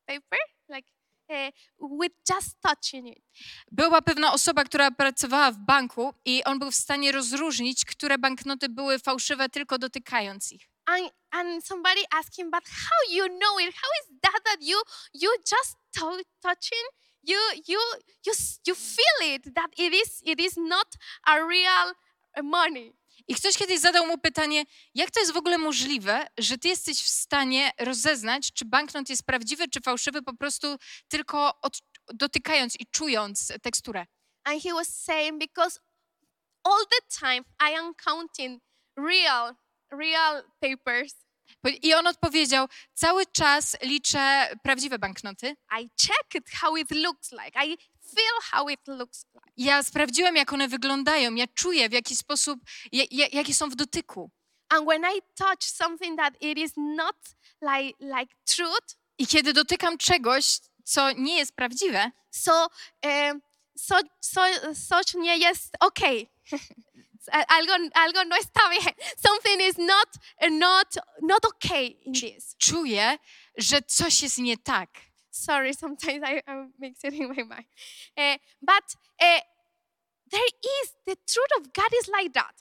paper like uh, with just touching it. Była pewna osoba, która pracowała w banku i on był w stanie rozróżnić, które banknoty były fałszywe tylko dotykając ich. And, and somebody asked him, but how you know it? How is that that you you just to- touching? You you you you feel it that it is it is not a real money. I ktoś kiedyś zadał mu pytanie, jak to jest w ogóle możliwe, że ty jesteś w stanie rozeznać, czy banknot jest prawdziwy, czy fałszywy, po prostu tylko od, dotykając i czując teksturę. And he was saying, because all the time I am counting real, real papers. I on odpowiedział, cały czas liczę prawdziwe banknoty. I check it how it looks like. I feel how it looks like. Ja sprawdziłem, jak one wyglądają, ja czuję, w jaki sposób, ja, ja, jakie są w dotyku. And when I touch something that it is not like like truth, I kiedy dotykam czegoś, co nie jest prawdziwe, so um, so so such nie jest okay. algo, algo no está bien. Something is not, not, not okay in this. Czuję, że coś jest nie tak. Sorry, sometimes I, I mix it in my mind. Uh, but uh, there is, the truth of God is like that.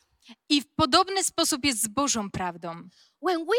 I w podobny sposób jest z Bożą prawdą. When we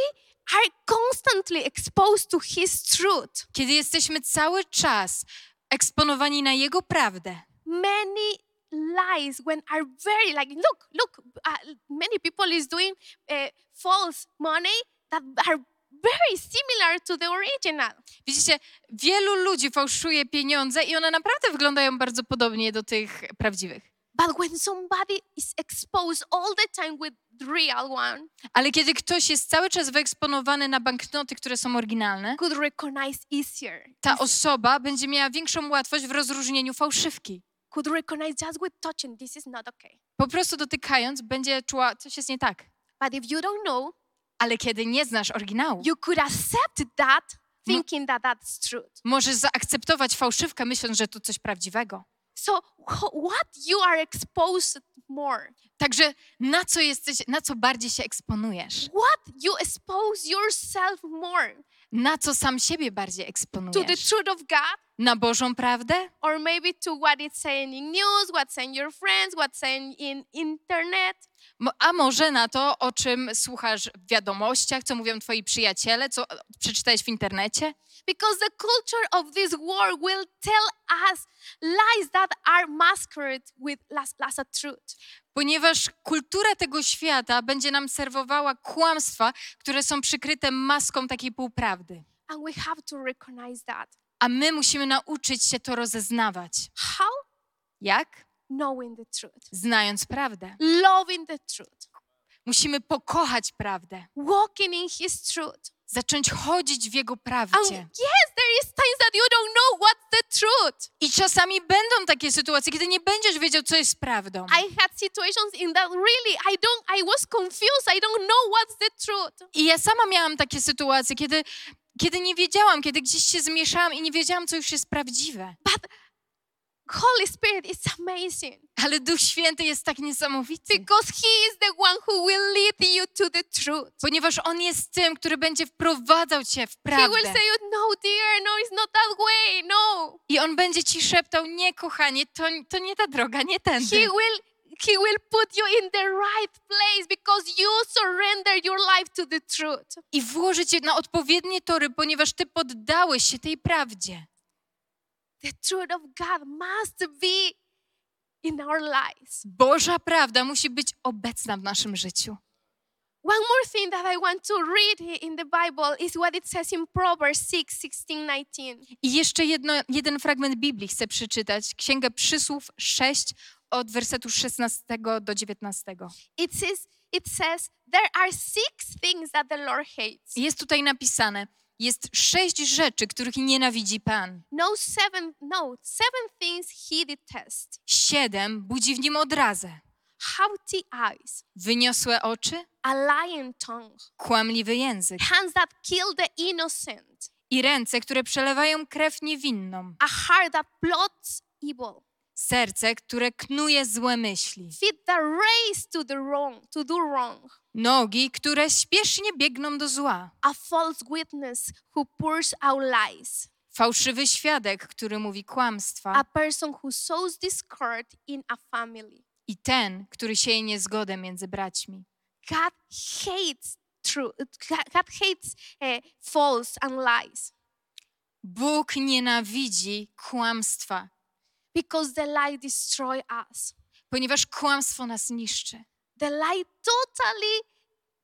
are constantly exposed to His truth, Kiedy jesteśmy cały czas eksponowani na Jego prawdę, many lies when are very like look look uh, many people is doing uh, false money that are very similar to the original widzicie, wielu ludzi fałszuje pieniądze i one naprawdę wyglądają bardzo podobnie do tych prawdziwych. but when somebody is exposed all the time with real one Ale kiedy ktoś jest cały czas wyeksponowany na banknoty, które są oryginalne, could recognize easier ta osoba będzie miała większą łatwość w rozróżnieniu fałszywki. Could recognize just with touching this is not okay Po prostu dotykając, będzie czuła, coś jest nie tak. but if you don't know Ale kiedy nie znasz oryginału, you could accept that thinking that that's truth możesz zaakceptować fałszywkę, myśląc, że to coś prawdziwego. so wh- what you are exposed more Także na co jesteś, na co bardziej się eksponujesz? what you expose yourself more Na co sam siebie bardziej to the eksponujesz? truth of God Na Bożą prawdę? or maybe to what it's saying in news, what's saying your friends, what's saying in internet. Mo- A może na to, o czym słuchasz w wiadomościach, co mówią twoi przyjaciele, co przeczytałeś w internecie? Because the culture of this world will tell us lies that are masqueraded with as, as a truth. Ponieważ kultura tego świata będzie nam serwowała kłamstwa, które są przykryte maską takiej półprawdy. And we have to recognize that. A my musimy nauczyć się to rozeznawać. How? Jak? Knowing the truth, Znając prawdę. loving the truth, Musimy pokochać prawdę. walking in His truth. Zacząć chodzić w Jego And prawdzie. yes, there is times that you don't know what's the truth. I czasami będą takie sytuacje, kiedy nie będziesz wiedział, co jest prawdą. I had situations in that really I don't I was confused. I don't know what's the truth. I ja sama miałam takie sytuacje, kiedy, kiedy nie wiedziałam, kiedy gdzieś się zmieszałam i nie wiedziałam, co już jest prawdziwe. But Holy Spirit is amazing Ale Duch Święty jest tak niesamowity, because He is the one who will lead you to the truth. ponieważ On jest tym, który będzie wprowadzał cię w He will prawdę. say, No, dear, no, it's not that way. No. I On będzie ci szeptał, nie kochanie, to, to nie ta droga, nie He tędy. will He will put you in the right place because you surrender your life to the truth. I włoży cię na odpowiednie tory, ponieważ ty poddałeś się tej prawdzie. The truth of God must be in our lives. Boża prawda musi być obecna w naszym życiu. One more thing that I want to read in the Bible is what it says in Proverbs 6 16 19. I jeszcze jedno, jeden fragment Biblii chcę przeczytać. Księgę Przysłów 6 od wersetu 16 do 19. It says, it says, There are six things that the Lord hates. Jest tutaj napisane, jest sześć rzeczy, których nienawidzi Pan. No, seven, no, seven things he detests. Siedem budzi w nim odrazę. haughty eyes, Wyniosłe oczy, a lying tongue, kłamliwy język. Hands that kill the innocent, i ręce, które przelewają krew niewinną. a heart that plots evil, Serce, które knuje złe myśli. feet that race to the wrong, to do wrong, Nogi, które śpiesznie biegną do zła. a false witness who pours out lies, Fałszywy świadek, który mówi kłamstwa. a person who sows discord in a family. I ten, który sieje niezgodę między braćmi. God hates truth. God hates uh, false and lies Bóg nienawidzi kłamstwa, because the lie destroy us. ponieważ kłamstwo nas niszczy. The lie totally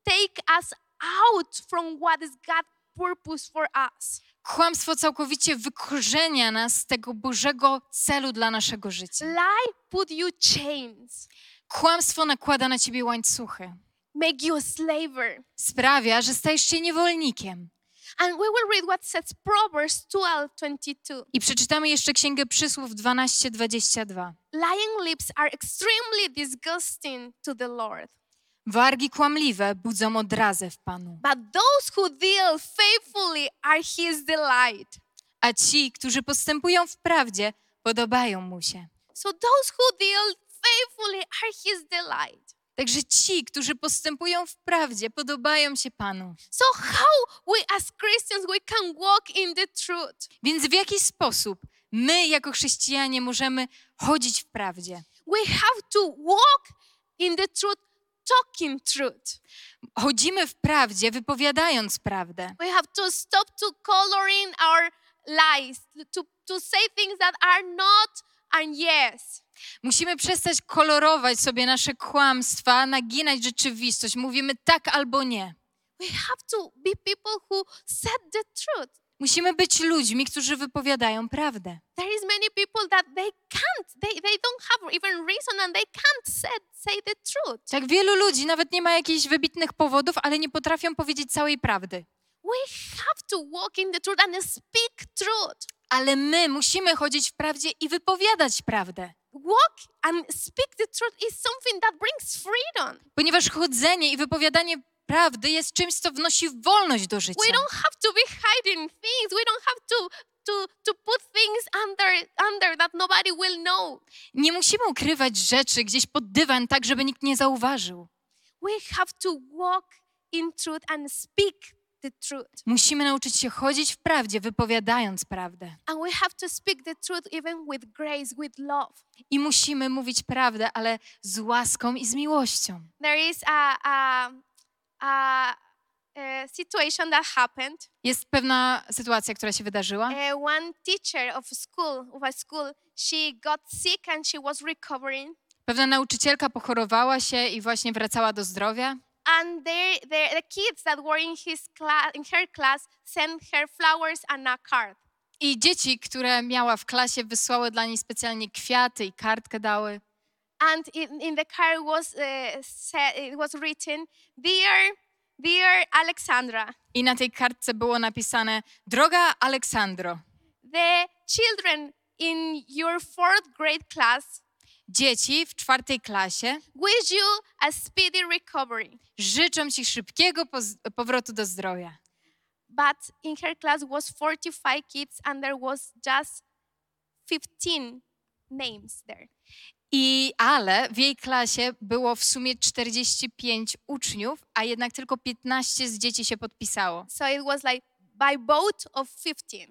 take us out from what is God's purpose for us. Kłamstwo całkowicie wykorzenia nas z tego Bożego celu dla naszego życia. Lie put you chains, Kłamstwo nakłada na ciebie łańcuchy. make you a slaver. Sprawia, że stajesz się niewolnikiem. And we will read what says Proverbs 12:22. I przeczytamy jeszcze Księgę Przysłów 12:22. Lying lips are extremely disgusting to the Lord, Wargi kłamliwe budzą odrazę w Panu, but those who deal faithfully are his delight. a ci, którzy postępują w prawdzie, podobają mu się. So those who deal faithfully are his delight. Także ci, którzy postępują w prawdzie, podobają się Panu. So how we as Christians we can walk in the truth? Więc w jaki sposób my, jako chrześcijanie, możemy chodzić w prawdzie? We have to walk in the truth, talking truth. Chodzimy w prawdzie, wypowiadając prawdę. We have to stop to coloring our lies, to, to say things that are not and yes. Musimy przestać kolorować sobie nasze kłamstwa, naginać rzeczywistość. Mówimy tak albo nie. We have to be people who said the truth. Musimy być ludźmi, którzy wypowiadają prawdę. There is many people that they can't, they, they don't have even reason and they can't say, say the truth. Tak wielu ludzi nawet nie ma jakichś wybitnych powodów, ale nie potrafią powiedzieć całej prawdy. We have to walk in the truth and speak truth. Ale my musimy chodzić w prawdzie i wypowiadać prawdę. Walk and speak the truth is something that brings freedom. Ponieważ chodzenie i wypowiadanie prawdy jest czymś, co wnosi wolność do życia. We don't have to be hiding things. We don't have to to to put things under under that nobody will know. Nie musimy ukrywać rzeczy gdzieś pod dywan, tak żeby nikt nie zauważył. We have to walk in truth and speak the truth. Musimy nauczyć się chodzić w prawdzie, wypowiadając prawdę. And we have to speak the truth even with grace, with love. I musimy mówić prawdę, ale z łaską i z miłością. There is a a, a, situation that happened. Jest pewna sytuacja, która się wydarzyła. Uh, one teacher of school of a school she got sick and she was recovering Pewna nauczycielka pochorowała się i właśnie wracała do zdrowia. And they, the, the kids that were in his class in her class sent her flowers and a card. I dzieci, które miała w klasie, wysłały dla niej specjalnie kwiaty i kartkę dały. and in, in the card was uh, said, it was written dear dear alexandra. I na tej kartce było napisane: Droga Aleksandro, the children in your fourth grade class dzieci w czwartej klasie wish you a speedy recovery życzą ci szybkiego powrotu do zdrowia. but in her class was 45 kids and there was just 15 names there I ale w jej klasie było w sumie 45 uczniów, a jednak tylko 15 z dzieci się podpisało. so it was like by vote of 15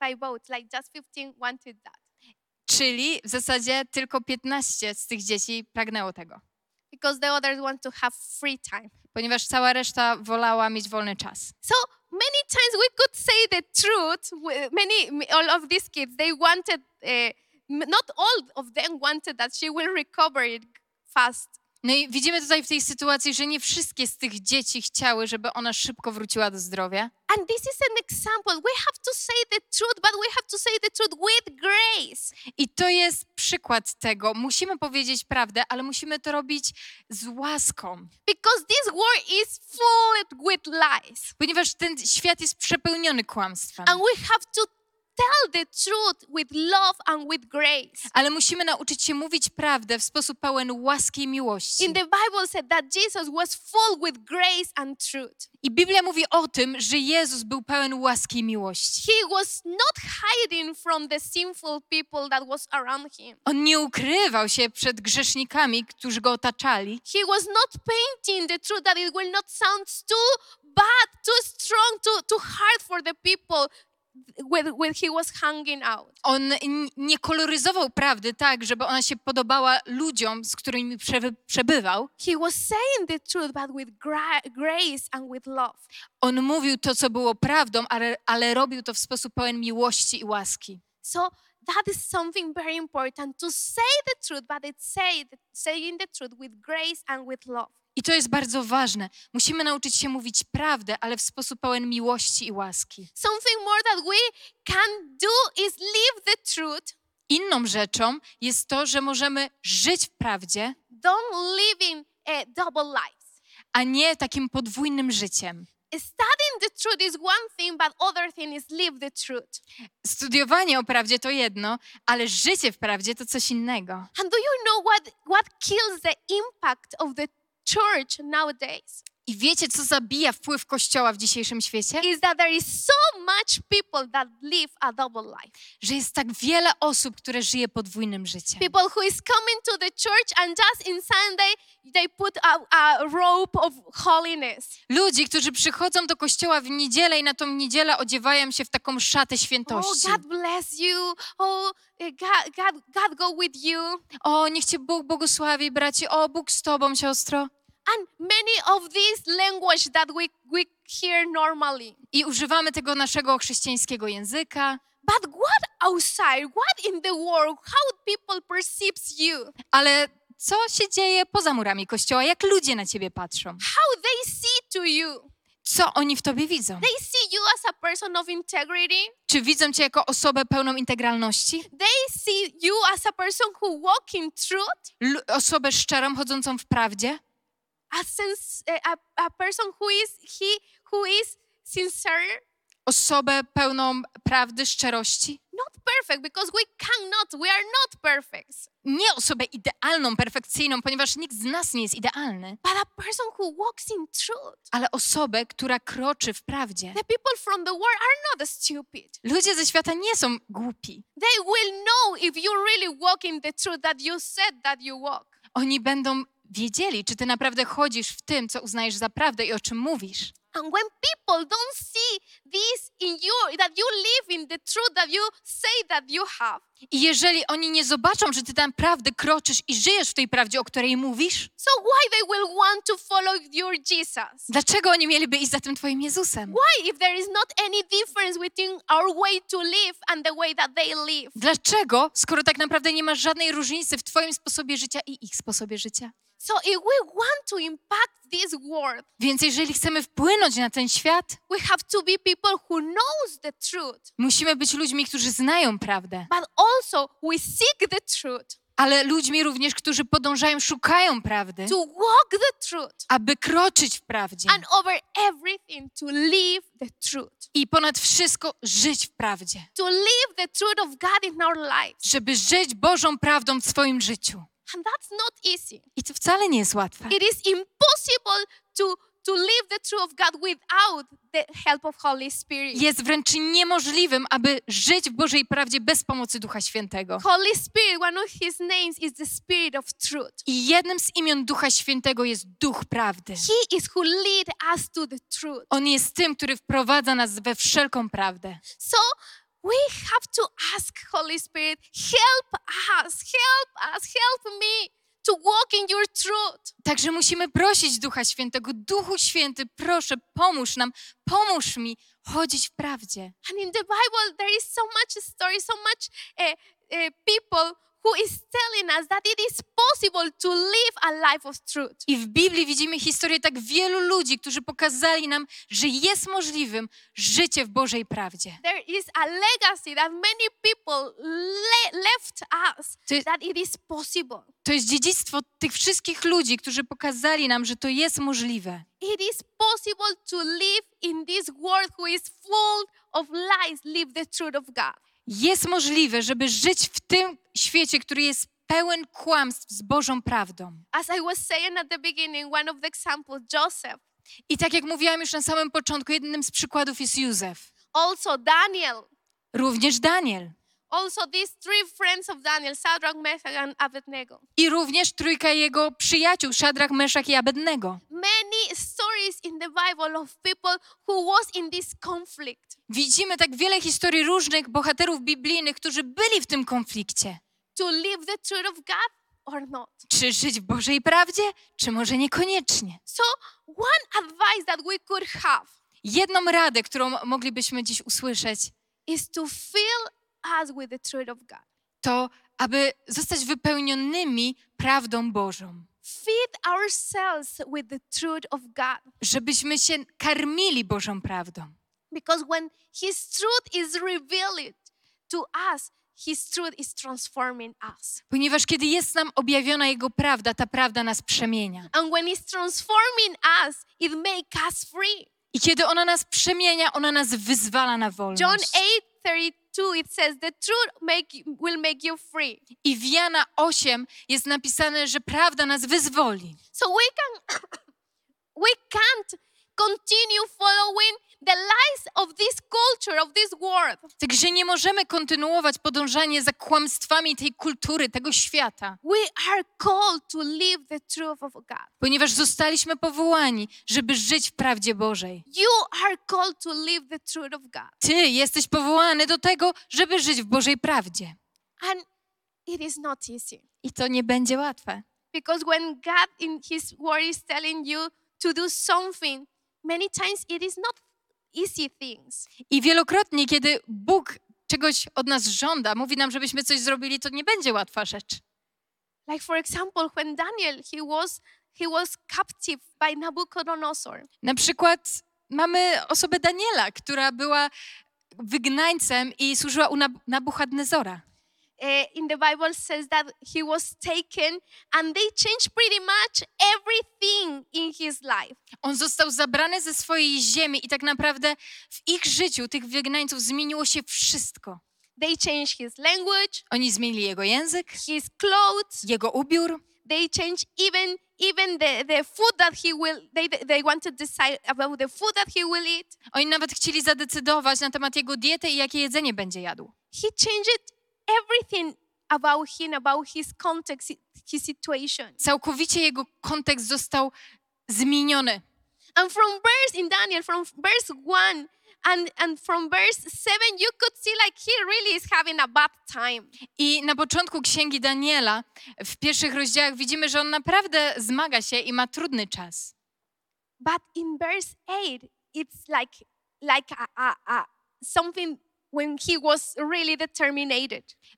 by vote like just 15 wanted that Czyli w zasadzie tylko 15 z tych dzieci pragnęło tego, because the others want to have free time. Ponieważ cała reszta wolała mieć wolny czas. so many times we could say the truth many all of these kids they wanted uh, not all of them wanted that she will recover it fast No i widzimy tutaj w tej sytuacji, że nie wszystkie z tych dzieci chciały, żeby ona szybko wróciła do zdrowia. And this is an example. We have to say the truth, but we have to say the truth with grace. I to jest przykład tego. Musimy powiedzieć prawdę, ale musimy to robić z łaską, Because this world is full with lies. ponieważ ten świat jest przepełniony kłamstwem. And we have to tell the truth with love and with grace. Ale musimy nauczyć się mówić prawdę w sposób pełen łaski i miłości. In the Bible said that Jesus was full with grace and truth. I Biblia mówi o tym, że Jezus był pełen łaski i miłości. He was not hiding from the sinful people that was around him. On nie ukrywał się przed grzesznikami, którzy go otaczali. He was not painting the truth that it will not sound too bad, too strong, too, too hard for the people with, with he was hanging out. On nie koloryzował prawdy tak, żeby ona się podobała ludziom, z którymi przebywał. He was saying the truth, but with gra- grace and with love. On mówił to, co było prawdą, ale, ale robił to w sposób pełen miłości i łaski. So that is something very important to say the truth, but it's say saying the truth with grace and with love. I to jest bardzo ważne. Musimy nauczyć się mówić prawdę, ale w sposób pełen miłości i łaski. Something more that we can do is live the truth. Inną rzeczą jest to, że możemy żyć w prawdzie, Don't living uh, double lives. a nie takim podwójnym życiem. Studying the truth is one thing, but other thing is live the truth. Studiowanie o prawdzie to jedno, ale życie w prawdzie to coś innego. And do you know what, what kills the impact of the church nowadays? I wiecie, co zabija wpływ Kościoła w dzisiejszym świecie? is that there is so much people that live a double life. Że jest tak wiele osób, które żyje podwójnym życiem. People who is coming to the church and just in Sunday they put a, a robe of holiness. Ludzi, którzy przychodzą do kościoła w niedzielę i na tą niedzielę odziewają się w taką szatę Oh, świętości. God bless you. Oh, God, God, God go with you. O, niech cię Bóg błogosławi, bracie. O, Bóg z tobą, siostro. And many of this language that we, we hear normally. I używamy tego naszego chrześcijańskiego języka. But what outside? What in the world? How people perceives you? Ale co się dzieje poza murami kościoła? Jak ludzie na ciebie patrzą? How they see to you? Co oni w tobie widzą? They see you as a person of integrity. Czy widzą cię jako osobę pełną integralności? They see you as a person who walk in truth. L- osobę szczerą, chodzącą w prawdzie? A sense a, a person who is he who is sincere Osobę pełną prawdy, szczerości? not perfect because we cannot we are not perfect Nie osobę idealną, perfekcyjną, ponieważ nikt z nas nie jest idealny, but a person who walks in truth ale osobę, która kroczy w prawdzie. the people from the world are not stupid Ludzie ze świata nie są głupi. they will know if you really walk in the truth that you said that you walk Oni będą wiedzieli, czy ty naprawdę chodzisz w tym, co uznajesz za prawdę i o czym mówisz. and when people don't see this in you that you live in the truth that you say that you have I jeżeli oni nie zobaczą, że ty tam prawdę kroczysz i żyjesz w tej prawdzie, o której mówisz, so why they will want to follow your jesus dlaczego oni mieliby iść za tym twoim Jezusem? Why, if there is not any difference between our way to live and the way that they live? Dlaczego, skoro tak naprawdę nie ma żadnej różnicy w twoim sposobie życia i ich sposobie życia? So, if we want to impact this world, Więc jeżeli chcemy wpłynąć na ten świat, we have to be people who knows the truth, musimy być ludźmi, którzy znają prawdę, but also we seek the truth ale ludźmi również, którzy podążają, szukają prawdy, to walk the truth aby kroczyć w prawdzie and over everything to live the truth, i ponad wszystko żyć w prawdzie. to live the truth of God in our lives. Żeby żyć Bożą prawdą w swoim życiu. And that's not easy. I to wcale nie jest łatwe. It is impossible to to live the truth of God without the help of Holy Spirit. Jest wręcz niemożliwym, aby żyć w Bożej prawdzie bez pomocy Ducha Świętego. Holy Spirit, one of his names is the Spirit of truth. I jednym z imion Ducha Świętego jest Duch Prawdy. He is who lead us to the truth. On jest tym, który wprowadza nas we wszelką prawdę. So we have to ask Holy Spirit, help us, help us, help me to walk in your truth. Także musimy prosić Ducha Świętego. Duchu Święty, proszę, pomóż nam, pomóż mi chodzić w prawdzie. And in the Bible, there is so much story, so much uh, uh, people who is telling us that it is possible to live a life of truth. I w Biblii widzimy historię tak wielu ludzi, którzy pokazali nam, że jest możliwym życie w Bożej prawdzie. There is a legacy that many people le- left us To that it is possible. to jest dziedzictwo tych wszystkich ludzi, którzy pokazali nam, że to jest możliwe. It is possible to live in this world who is full of lies, live the truth of God. Jest możliwe, żeby żyć w tym świecie, który jest pełen kłamstw z Bożą prawdą. As I was saying at the beginning, one of the examples, Joseph, I tak jak mówiłam już na samym początku, jednym z przykładów jest Józef. also Daniel, Również Daniel. Also these three friends of Daniel, Shadrach, Meshach, and Abednego. I również trójka jego przyjaciół, Szadrach, Meszach i Abednego. Many stories in the Bible of people who was in this conflict Widzimy tak wiele historii różnych bohaterów biblijnych, którzy byli w tym konflikcie. to live the truth of God or not. Czy żyć w Bożej prawdzie, czy może niekoniecznie? So, one advice that we could have Jedną radę, którą moglibyśmy dziś usłyszeć, is to fill us with the truth of God. To, aby zostać wypełnionymi prawdą Bożą. Feed ourselves with the truth of God. Żebyśmy się karmili Bożą prawdą. Because when His truth is revealed to us, His truth is transforming us. Ponieważ kiedy jest nam objawiona Jego prawda, ta prawda nas przemienia. And when it's transforming us, it makes us free. I kiedy ona nas przemienia, ona nas wyzwala na wolność. John 8 32 it says the truth make, will make you free. I w Jana 8 jest napisane, że prawda nas wyzwoli. So we can we can't continue following the lies of this culture, of this world. Także nie możemy kontynuować podążanie za kłamstwami tej kultury, tego świata, We are called to live the truth of God. ponieważ zostaliśmy powołani, żeby żyć w prawdzie Bożej. You are called to live the truth of God. Ty jesteś powołany do tego, żeby żyć w Bożej prawdzie. And it is not easy. I to nie będzie łatwe. Because when God in His Word is telling you to do something, many times it is not easy things. I wielokrotnie, kiedy Bóg czegoś od nas żąda, mówi nam, żebyśmy coś zrobili, to nie będzie łatwa rzecz. Like for example, when Daniel he was he was captive by Nabucodonosor. Na przykład mamy osobę Daniela, która była wygnańcem i służyła u Nab- Nabuchadnezora. Uh, in the Bible says that he was taken, and they changed pretty much everything in his life. On został zabrany ze swojej ziemi i tak naprawdę w ich życiu, tych wygnańców, zmieniło się wszystko. They changed his language, Oni zmienili jego język, his clothes. jego ubiór, They changed even even the, the food that he will. They they wanted to decide about the food that he will eat. oni nawet chcieli zadecydować na temat jego diety i jakie jedzenie będzie jadł. He changed everything about him, about his context, his situation. Całkowicie jego kontekst został zmieniony. And from verse in Daniel, from verse one and and from verse seven, you could see like he really is having a bad time. I na początku księgi Daniela, w pierwszych rozdziałach, widzimy, że on naprawdę zmaga się i ma trudny czas. But in verse eight, it's like like a, a, a something when he was really determined.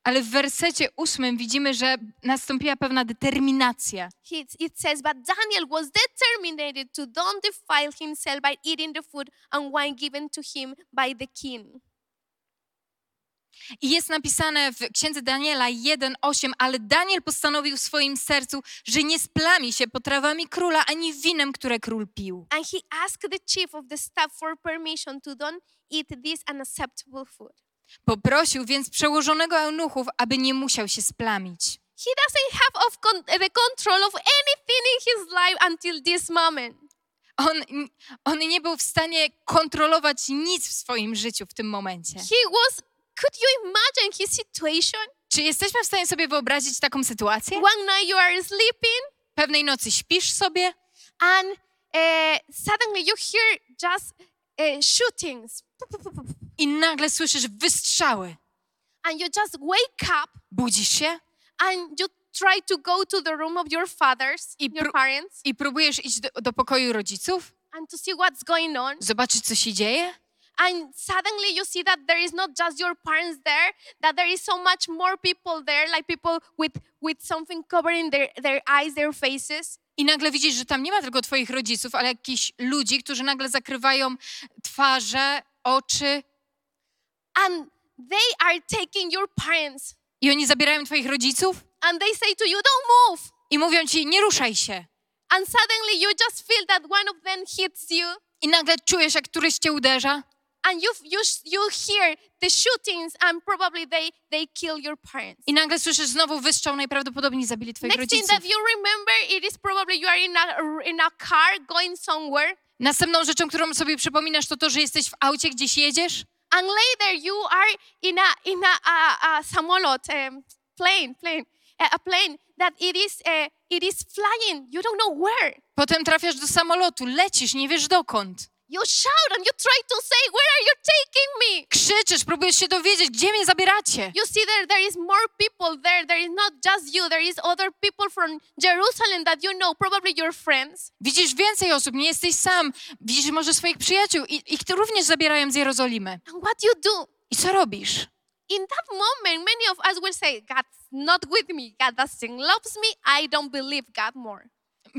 Ale w wersecie ósmym widzimy, że nastąpiła pewna determinacja. He, it says, but Daniel was determined to don't defile himself by eating the food and wine given to him by the king. I jest napisane w księdze Daniela 1:8, ale Daniel postanowił w swoim sercu, że nie splami się potrawami króla ani winem, które król pił. And he asked the chief of the staff for permission to don't eat this unacceptable food. Poprosił więc przełożonego eunuchów, aby nie musiał się splamić. He doesn't have of con- the control of anything in his life until this moment. On, on nie był w stanie kontrolować nic w swoim życiu w tym momencie. He was, could you imagine his situation? Czy jesteśmy w stanie sobie wyobrazić taką sytuację? One night you are sleeping Pewnej nocy śpisz sobie and uh, suddenly you hear just uh, shootings. i nagle słyszysz wystrzały. And you just wake up Budzisz się and you try to go to the room of your fathers, I your pró- parents, i próbujesz iść do, do pokoju rodziców, and to see what's going on. zobaczyć, co się dzieje. And suddenly you see that there is not just your parents there, that there is so much more people there, like people with, with something covering their, their eyes, their faces. I nagle widzisz, że tam nie ma tylko twoich rodziców, ale jakichś ludzi, którzy nagle zakrywają twarze, oczy And they are taking your parents i oni zabierają twoich rodziców and they say to you, don't move. i mówią ci, nie ruszaj się. And suddenly you just feel that one of them hits you I nagle czujesz, jak któryś cię uderza and you, you, you hear the shootings and probably they, they kill your parents. i nagle słyszysz znowu wystrzał, najprawdopodobniej zabili twoich Next thing rodziców. that you remember, it is probably you are in a, in a car going somewhere Następną rzeczą, którą sobie przypominasz, to to, że jesteś w aucie, gdzieś jedziesz and later you are in a in a, a, a samolot um, plane plane a, a plane that it is uh, it is flying you don't know where Potem trafiasz do samolotu, lecisz, nie wiesz dokąd. You shout and you try to say where are you taking me Krzyczysz, próbujesz się dowiedzieć, gdzie mnie zabieracie. you see there there is more people there there is not just you there is other people from jerusalem that you know probably your friends Widzisz więcej osób, nie jesteś sam. Widzisz może swoich przyjaciół i ich również zabierają z Jerozolimy. and what you do I co robisz? in that moment many of us will say god's not with me god doesn't loves me i don't believe god more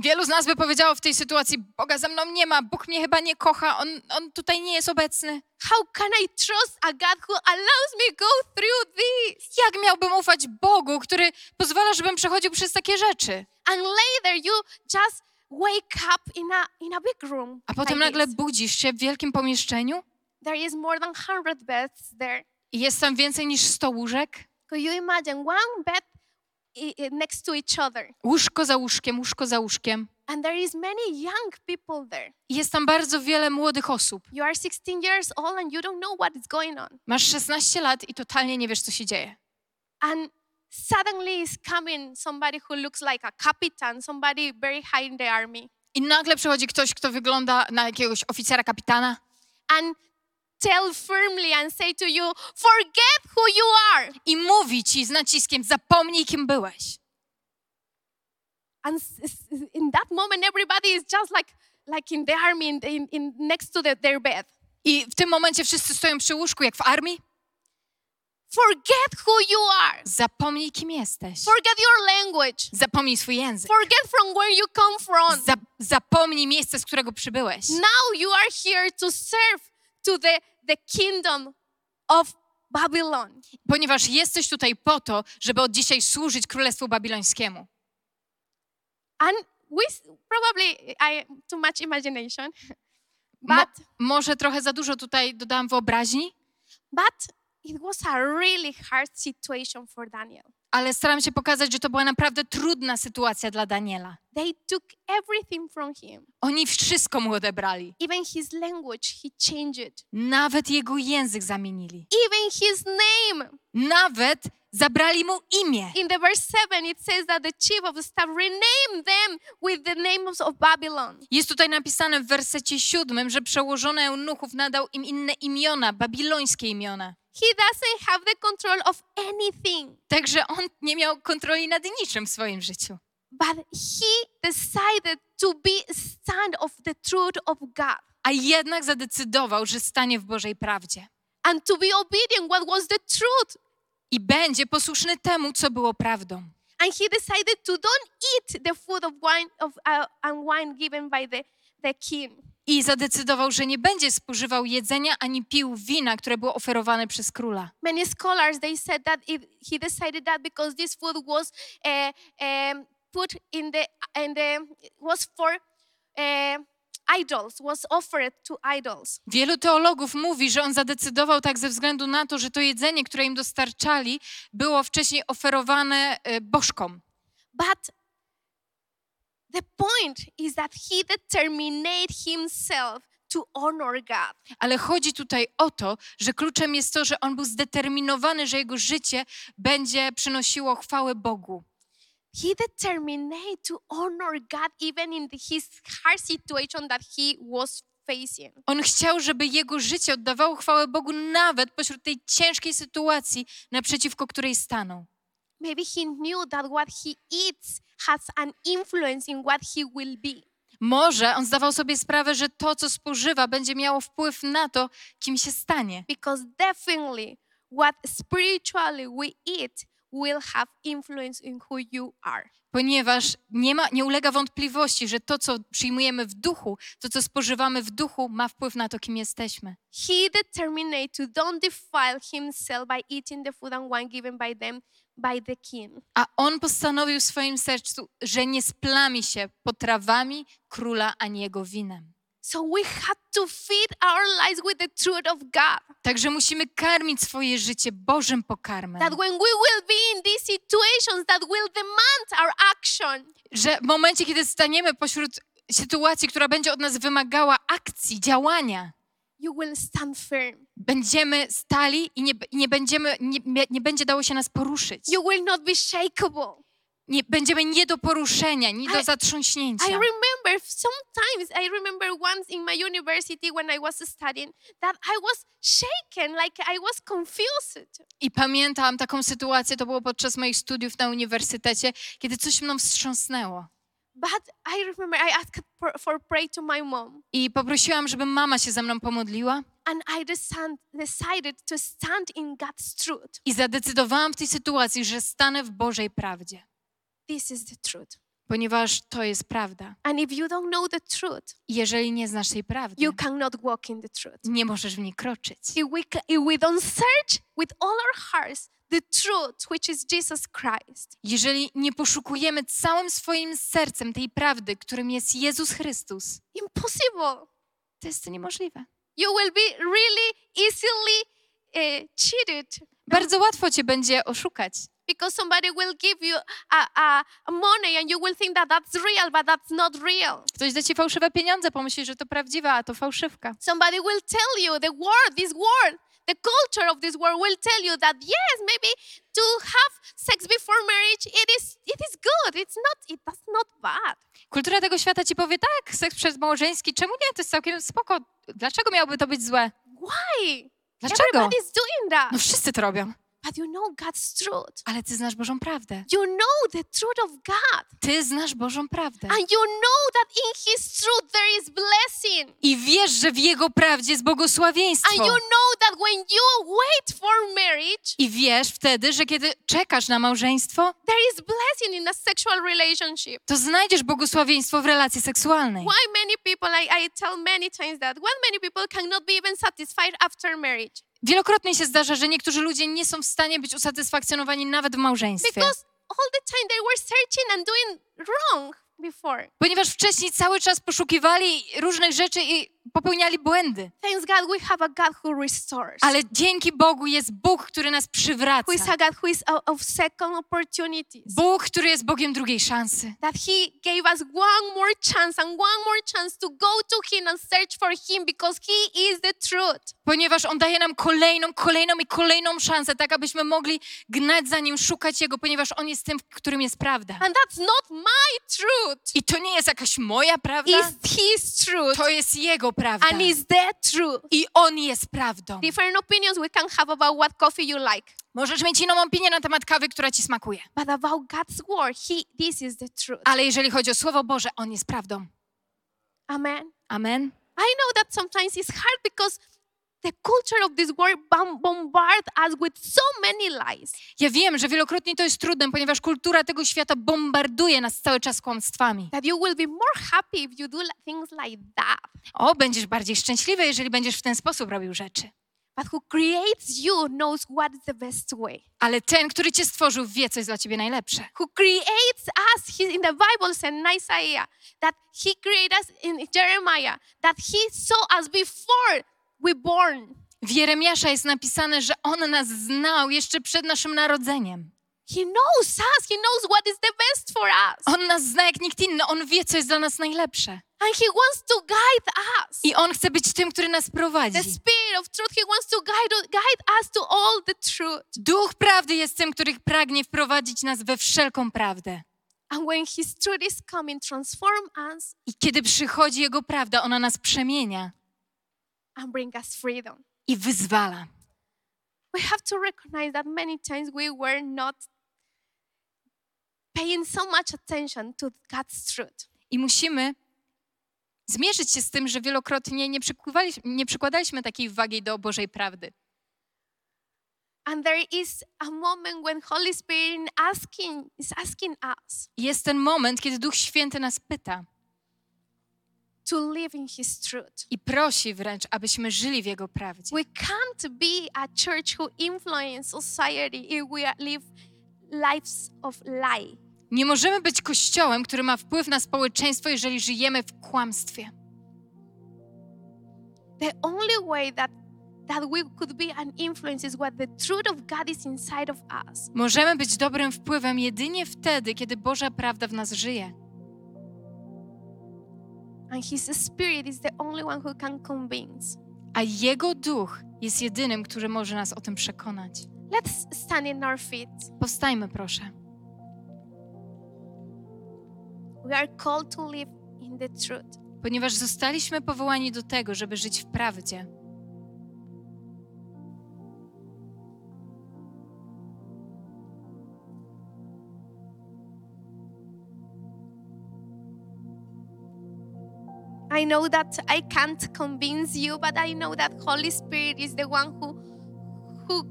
Wielu z nas by powiedziało w tej sytuacji, Boga ze mną nie ma, Bóg mnie chyba nie kocha, On, on tutaj nie jest obecny. How can I trust a God who allows me go through this? Jak miałbym ufać Bogu, który pozwala, żebym przechodził przez takie rzeczy? And later you just wake up in a in a big room. A potem like nagle this. budzisz się w wielkim pomieszczeniu There is more than 100 beds there. i jest tam więcej niż 100 łóżek. Could you imagine one bed next to each other? Łóżko za łóżkiem, łóżko za łóżkiem. And there is many young people there. Jest tam bardzo wiele młodych osób. You are 16 years old and you don't know what is going on. Masz 16 lat i totalnie nie wiesz, co się dzieje. And suddenly is coming somebody who looks like a captain, somebody very high in the army, I nagle przychodzi ktoś, kto wygląda na jakiegoś oficera kapitana and tell firmly and say to you, forget who you are. i mówi ci z naciskiem: zapomnij, kim byłeś. And in that moment, everybody is just like, like in the army, in, in, in next to the, their bed. I w tym momencie wszyscy stoją przy łóżku, jak w armii. Forget who you are. Zapomnij, kim jesteś. Forget your language. Zapomnij swój język. Forget from where you come from. Za zapomnij miejsce, z którego przybyłeś. Now you are here to serve to the, the kingdom of Babylon. Ponieważ jesteś tutaj po to, żeby od dzisiaj służyć Królestwu Babilońskiemu. And we probably I too much imagination, Mo but może trochę za dużo tutaj dodałam wyobraźni, but it was a really hard situation for Daniel. Ale staram się pokazać, że to była naprawdę trudna sytuacja dla Daniela. They took everything from him, Oni wszystko mu odebrali. even his language. He changed, Nawet jego język zamienili. even his name. Nawet zabrali mu imię. In the verse seven, it says that the chief of the staff renamed them with the names of Babylon. Jest tutaj napisane w wersecie siódmym, że przełożony eunuchów nadał im inne imiona, babilońskie imiona. He doesn't have the control of anything. Także on nie miał kontroli nad niczym w swoim życiu. But he decided to be stand of the truth of God A jednak zadecydował, że stanie w Bożej prawdzie. and to be obedient what was the truth. I będzie posłuszny temu, co było prawdą. And he decided to don't eat the food of wine of uh, and wine given by the, the king. I zadecydował, że nie będzie spożywał jedzenia ani pił wina, które było oferowane przez króla. Many scholars they said that it, he decided that because this food was uh, um, put in the in the was for uh, idols was offered to idols. Wielu teologów mówi, że on zadecydował tak ze względu na to, że to jedzenie, które im dostarczali, było wcześniej oferowane e, bożkom. But the point is that he determined himself to honor God. Ale chodzi tutaj o to, że kluczem jest to, że on był zdeterminowany, że jego życie będzie przynosiło chwałę Bogu. He determined to honor God even in his hard situation that he was facing. On chciał, żeby jego życie oddawało chwałę Bogu nawet pośród tej ciężkiej sytuacji, naprzeciwko której stanął. Maybe he knew that what he eats has an influence in what he will be. Może on zdawał sobie sprawę, że to, co spożywa, będzie miało wpływ na to, kim się stanie. Because definitely what spiritually we eat will have influence in who you are. Ponieważ nie, ma, nie ulega wątpliwości, że to, co przyjmujemy w duchu, to, co spożywamy w duchu, ma wpływ na to, kim jesteśmy. He determined to don't defile himself by eating the food and wine given by them by the king. A on postanowił w swoim sercu, że nie splami się potrawami króla ani jego winem. So we have to feed our lives with the truth of God. Także musimy karmić swoje życie Bożym pokarmem. That when we will be in these situations that will demand our action, Że w momencie, kiedy staniemy pośród sytuacji, która będzie od nas wymagała akcji, działania, you will stand firm. będziemy stali i nie, nie, będziemy, nie, nie będzie dało się nas poruszyć. You will not be shakeable. Nie, będziemy nie do poruszenia, nie do I- zatrząśnięcia. I remember sometimes, I remember once in my university when I was studying that I was shaken, like I was confused. I pamiętam taką sytuację, to było podczas moich studiów na uniwersytecie, kiedy coś mną wstrząsnęło. But I remember I asked for, pray to my mom, I poprosiłam, żeby mama się ze mną pomodliła. and I decided to stand in God's truth. I zadecydowałam w tej sytuacji, że stanę w Bożej prawdzie, This is the truth. ponieważ to jest prawda. And if you don't know the truth, jeżeli nie znasz tej prawdy, you cannot walk in the truth. nie możesz w niej kroczyć. If we, if we don't search with all our hearts the truth, which is Jesus Christ, Jeżeli nie poszukujemy całym swoim sercem tej prawdy, którym jest Jezus Chrystus, impossible. to jest to niemożliwe. You will be really easily uh, cheated. Bardzo łatwo cię będzie oszukać. Because somebody will give you a, a, a money and you will think that that's real, but that's not real. Ktoś da ci fałszywe pieniądze, pomyśli, że to prawdziwe, a to fałszywka. Somebody will tell you the word, this word, the culture of this world will tell you that yes, maybe to have sex before marriage, it is it is good. It's not it that's not bad. Kultura tego świata ci powie, tak, seks przedmałżeński, czemu nie? To jest całkiem spoko. Dlaczego miałoby to być złe? Why? Dlaczego? Everybody's doing that. No wszyscy to robią. But you know God's truth. Ale ty znasz Bożą prawdę. You know the truth of God. Ty znasz Bożą prawdę. And you know that in His truth there is blessing. I wiesz, że w Jego prawdzie jest And błogosławieństwo. you know that when you wait for marriage, I wiesz wtedy, że kiedy czekasz na małżeństwo, there is blessing in a sexual relationship. to znajdziesz błogosławieństwo w relacji seksualnej. Why many people, I, I tell many times that, why many people cannot be even satisfied after marriage? Wielokrotnie się zdarza, że niektórzy ludzie nie są w stanie być usatysfakcjonowani nawet w małżeństwie. Because all the time they were searching and doing wrong before. Ponieważ wcześniej cały czas poszukiwali różnych rzeczy i popełniali błędy. Thanks God we have a God who restores. Ale dzięki Bogu jest Bóg, który nas Who is przywraca. a God who is of second opportunities. Bóg, który jest Bogiem drugiej szansy. that he gave us one more chance and one more chance to go to him and search for him because he is the truth. Ponieważ On daje nam kolejną, kolejną i kolejną szansę, tak abyśmy mogli gnać za Nim, szukać Jego, ponieważ On jest tym, w którym jest prawda. And that's not my truth. I to nie jest jakaś moja prawda, It's his truth. to jest Jego prawda. And it's the truth. I On jest prawdą. Different opinions we can have about what coffee you like. Możesz mieć inną opinię na temat kawy, która Ci smakuje. But about God's word, he this is the truth. Ale jeżeli chodzi o Słowo Boże, On jest prawdą. Amen. Amen. I know that sometimes it's hard because the culture of this world bom- bombard us with so many lies. Ja wiem, że wielokrotnie to jest trudne, ponieważ kultura tego świata bombarduje nas cały czas kłamstwami. That you will be more happy if you do things like that. O, będziesz bardziej szczęśliwy, jeżeli będziesz w ten sposób robił rzeczy. But who creates you knows what is the best way. Ale ten, który cię stworzył, wie, co jest dla ciebie najlepsze. Who creates us, he, in the Bible said in Isaiah, that he created us in Jeremiah, that he saw us before born. W Jeremiasza jest napisane, że on nas znał jeszcze przed naszym narodzeniem. He knows us. He knows what is the best for us. On nas zna jak nikt inny, on wie, co jest dla nas najlepsze. And he wants to guide us. I on chce być tym, który nas The prowadzi. Spirit of truth, he wants to guide, guide us to all the truth. Duch prawdy jest tym, który pragnie wprowadzić nas we wszelką prawdę. And when his truth is coming, transform us I kiedy przychodzi Jego prawda, ona nas przemienia and bring us freedom. i wyzwala. We have to recognize that many times we were not paying so much attention to God's truth. I musimy zmierzyć się z tym, że wielokrotnie nie, nie przykładaliśmy takiej wagi do Bożej prawdy. And there is a moment when Holy Spirit asking, is asking us jest ten moment, kiedy Duch Święty nas pyta to live in His truth. i prosi wręcz, abyśmy żyli w Jego prawdzie. We can't be a church who influence society if we live lives of lie. Nie możemy być kościołem, który ma wpływ na społeczeństwo, jeżeli żyjemy w kłamstwie. The only way that that we could be an influence is what the truth of God is inside of us. Możemy być dobrym wpływem jedynie wtedy, kiedy Boża prawda w nas żyje. And His Spirit is the only one who can convince. A Jego Duch jest jedynym, który może nas o tym przekonać. Let's stand in our feet. Powstajmy, proszę. We are called to live in the truth. Ponieważ zostaliśmy powołani do tego, żeby żyć w prawdzie. I know that I can't convince you, but I know that Holy Spirit is the one who who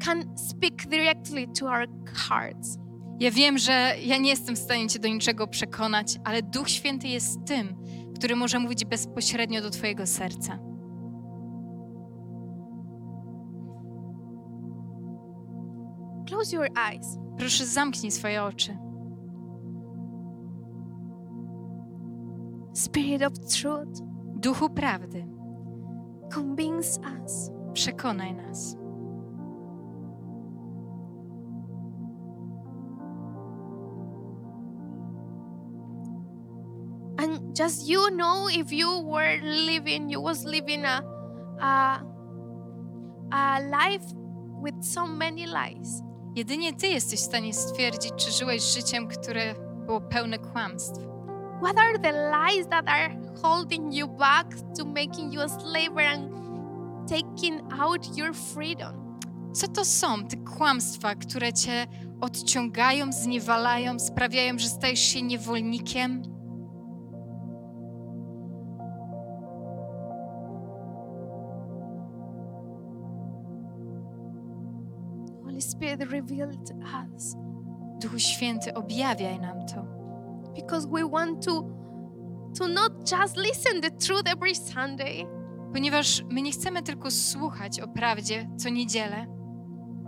can speak directly to our hearts. Ja wiem, że ja nie jestem w stanie Cię do niczego przekonać, ale Duch Święty jest tym, który może mówić bezpośrednio do Twojego serca. Close your eyes. Proszę, zamknij swoje oczy. Spirit of Truth, Duchu Prawdy, convince us, przekonaj nas. And just you know if you were living, you was living a, a, a life with so many lies. Jedynie Ty jesteś w stanie stwierdzić, czy żyłeś życiem, które było pełne kłamstw. What are the lies that are holding you back to making you a slave and taking out your freedom? Co to są te kłamstwa, które cię odciągają, zniewalają, sprawiają, że stajesz się niewolnikiem? Holy Spirit revealed us Duchu Święty, objawiaj nam to, because we want to to not just listen the truth every Sunday. ponieważ my nie chcemy tylko słuchać o prawdzie co niedzielę,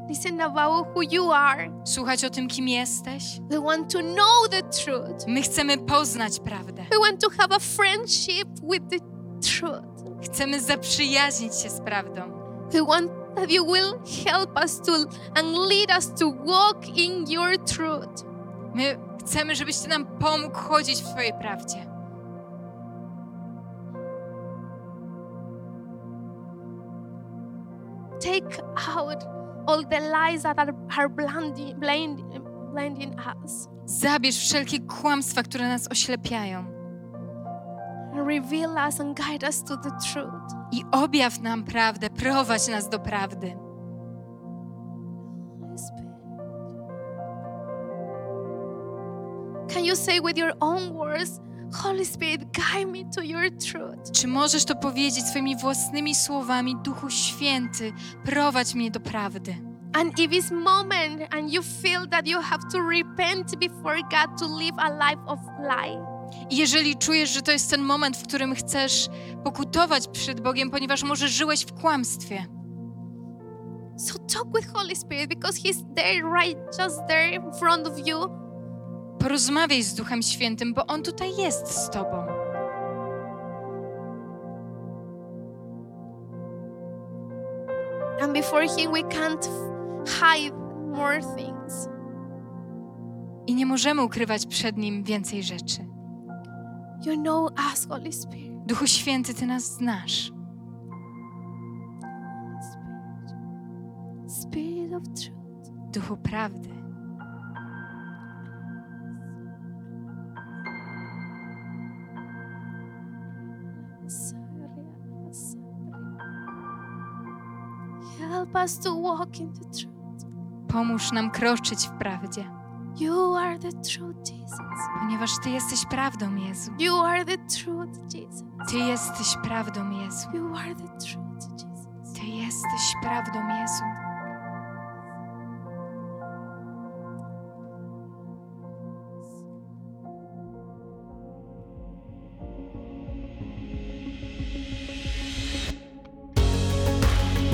Listen about who you are. słuchać o tym, kim jesteś. We want to know the truth. My chcemy poznać prawdę. We want to have a friendship with the truth. Chcemy zaprzyjaźnić się z prawdą. We want that you will help us to and lead us to walk in your truth. My chcemy, żebyś Ty nam pomógł chodzić w Twojej prawdzie. Take out all the lies that are, blinding, blind, blinding us. Zabierz wszelkie kłamstwa, które nas oślepiają reveal us and guide us to the truth. i objaw nam prawdę, prowadź nas do prawdy. Say with your own words, Holy Spirit, guide me to your truth? Czy możesz to powiedzieć swoimi własnymi słowami, Duchu Święty, prowadź mnie do prawdy? And if it's moment and you feel that you have to repent before God to live a life of lie, I jeżeli czujesz, że to jest ten moment, w którym chcesz pokutować przed Bogiem, ponieważ może żyłeś w kłamstwie, so talk with Holy Spirit because He's there, right, just there in front of you. Porozmawiaj z Duchem Świętym, bo On tutaj jest z Tobą. And before Him, we can't hide more things. I nie możemy ukrywać przed Nim więcej rzeczy. You know us, Holy Spirit. Duchu Święty, Ty nas znasz. Spirit of truth. Duchu prawdy. Help us to walk in the truth. Pomóż nam kroczyć w prawdzie, You are the truth, Jesus. ponieważ Ty jesteś prawdą, Jezu. You are the truth, Jesus. Ty jesteś prawdą, Jezu. You are the truth, Jesus. Ty jesteś prawdą, Jezu.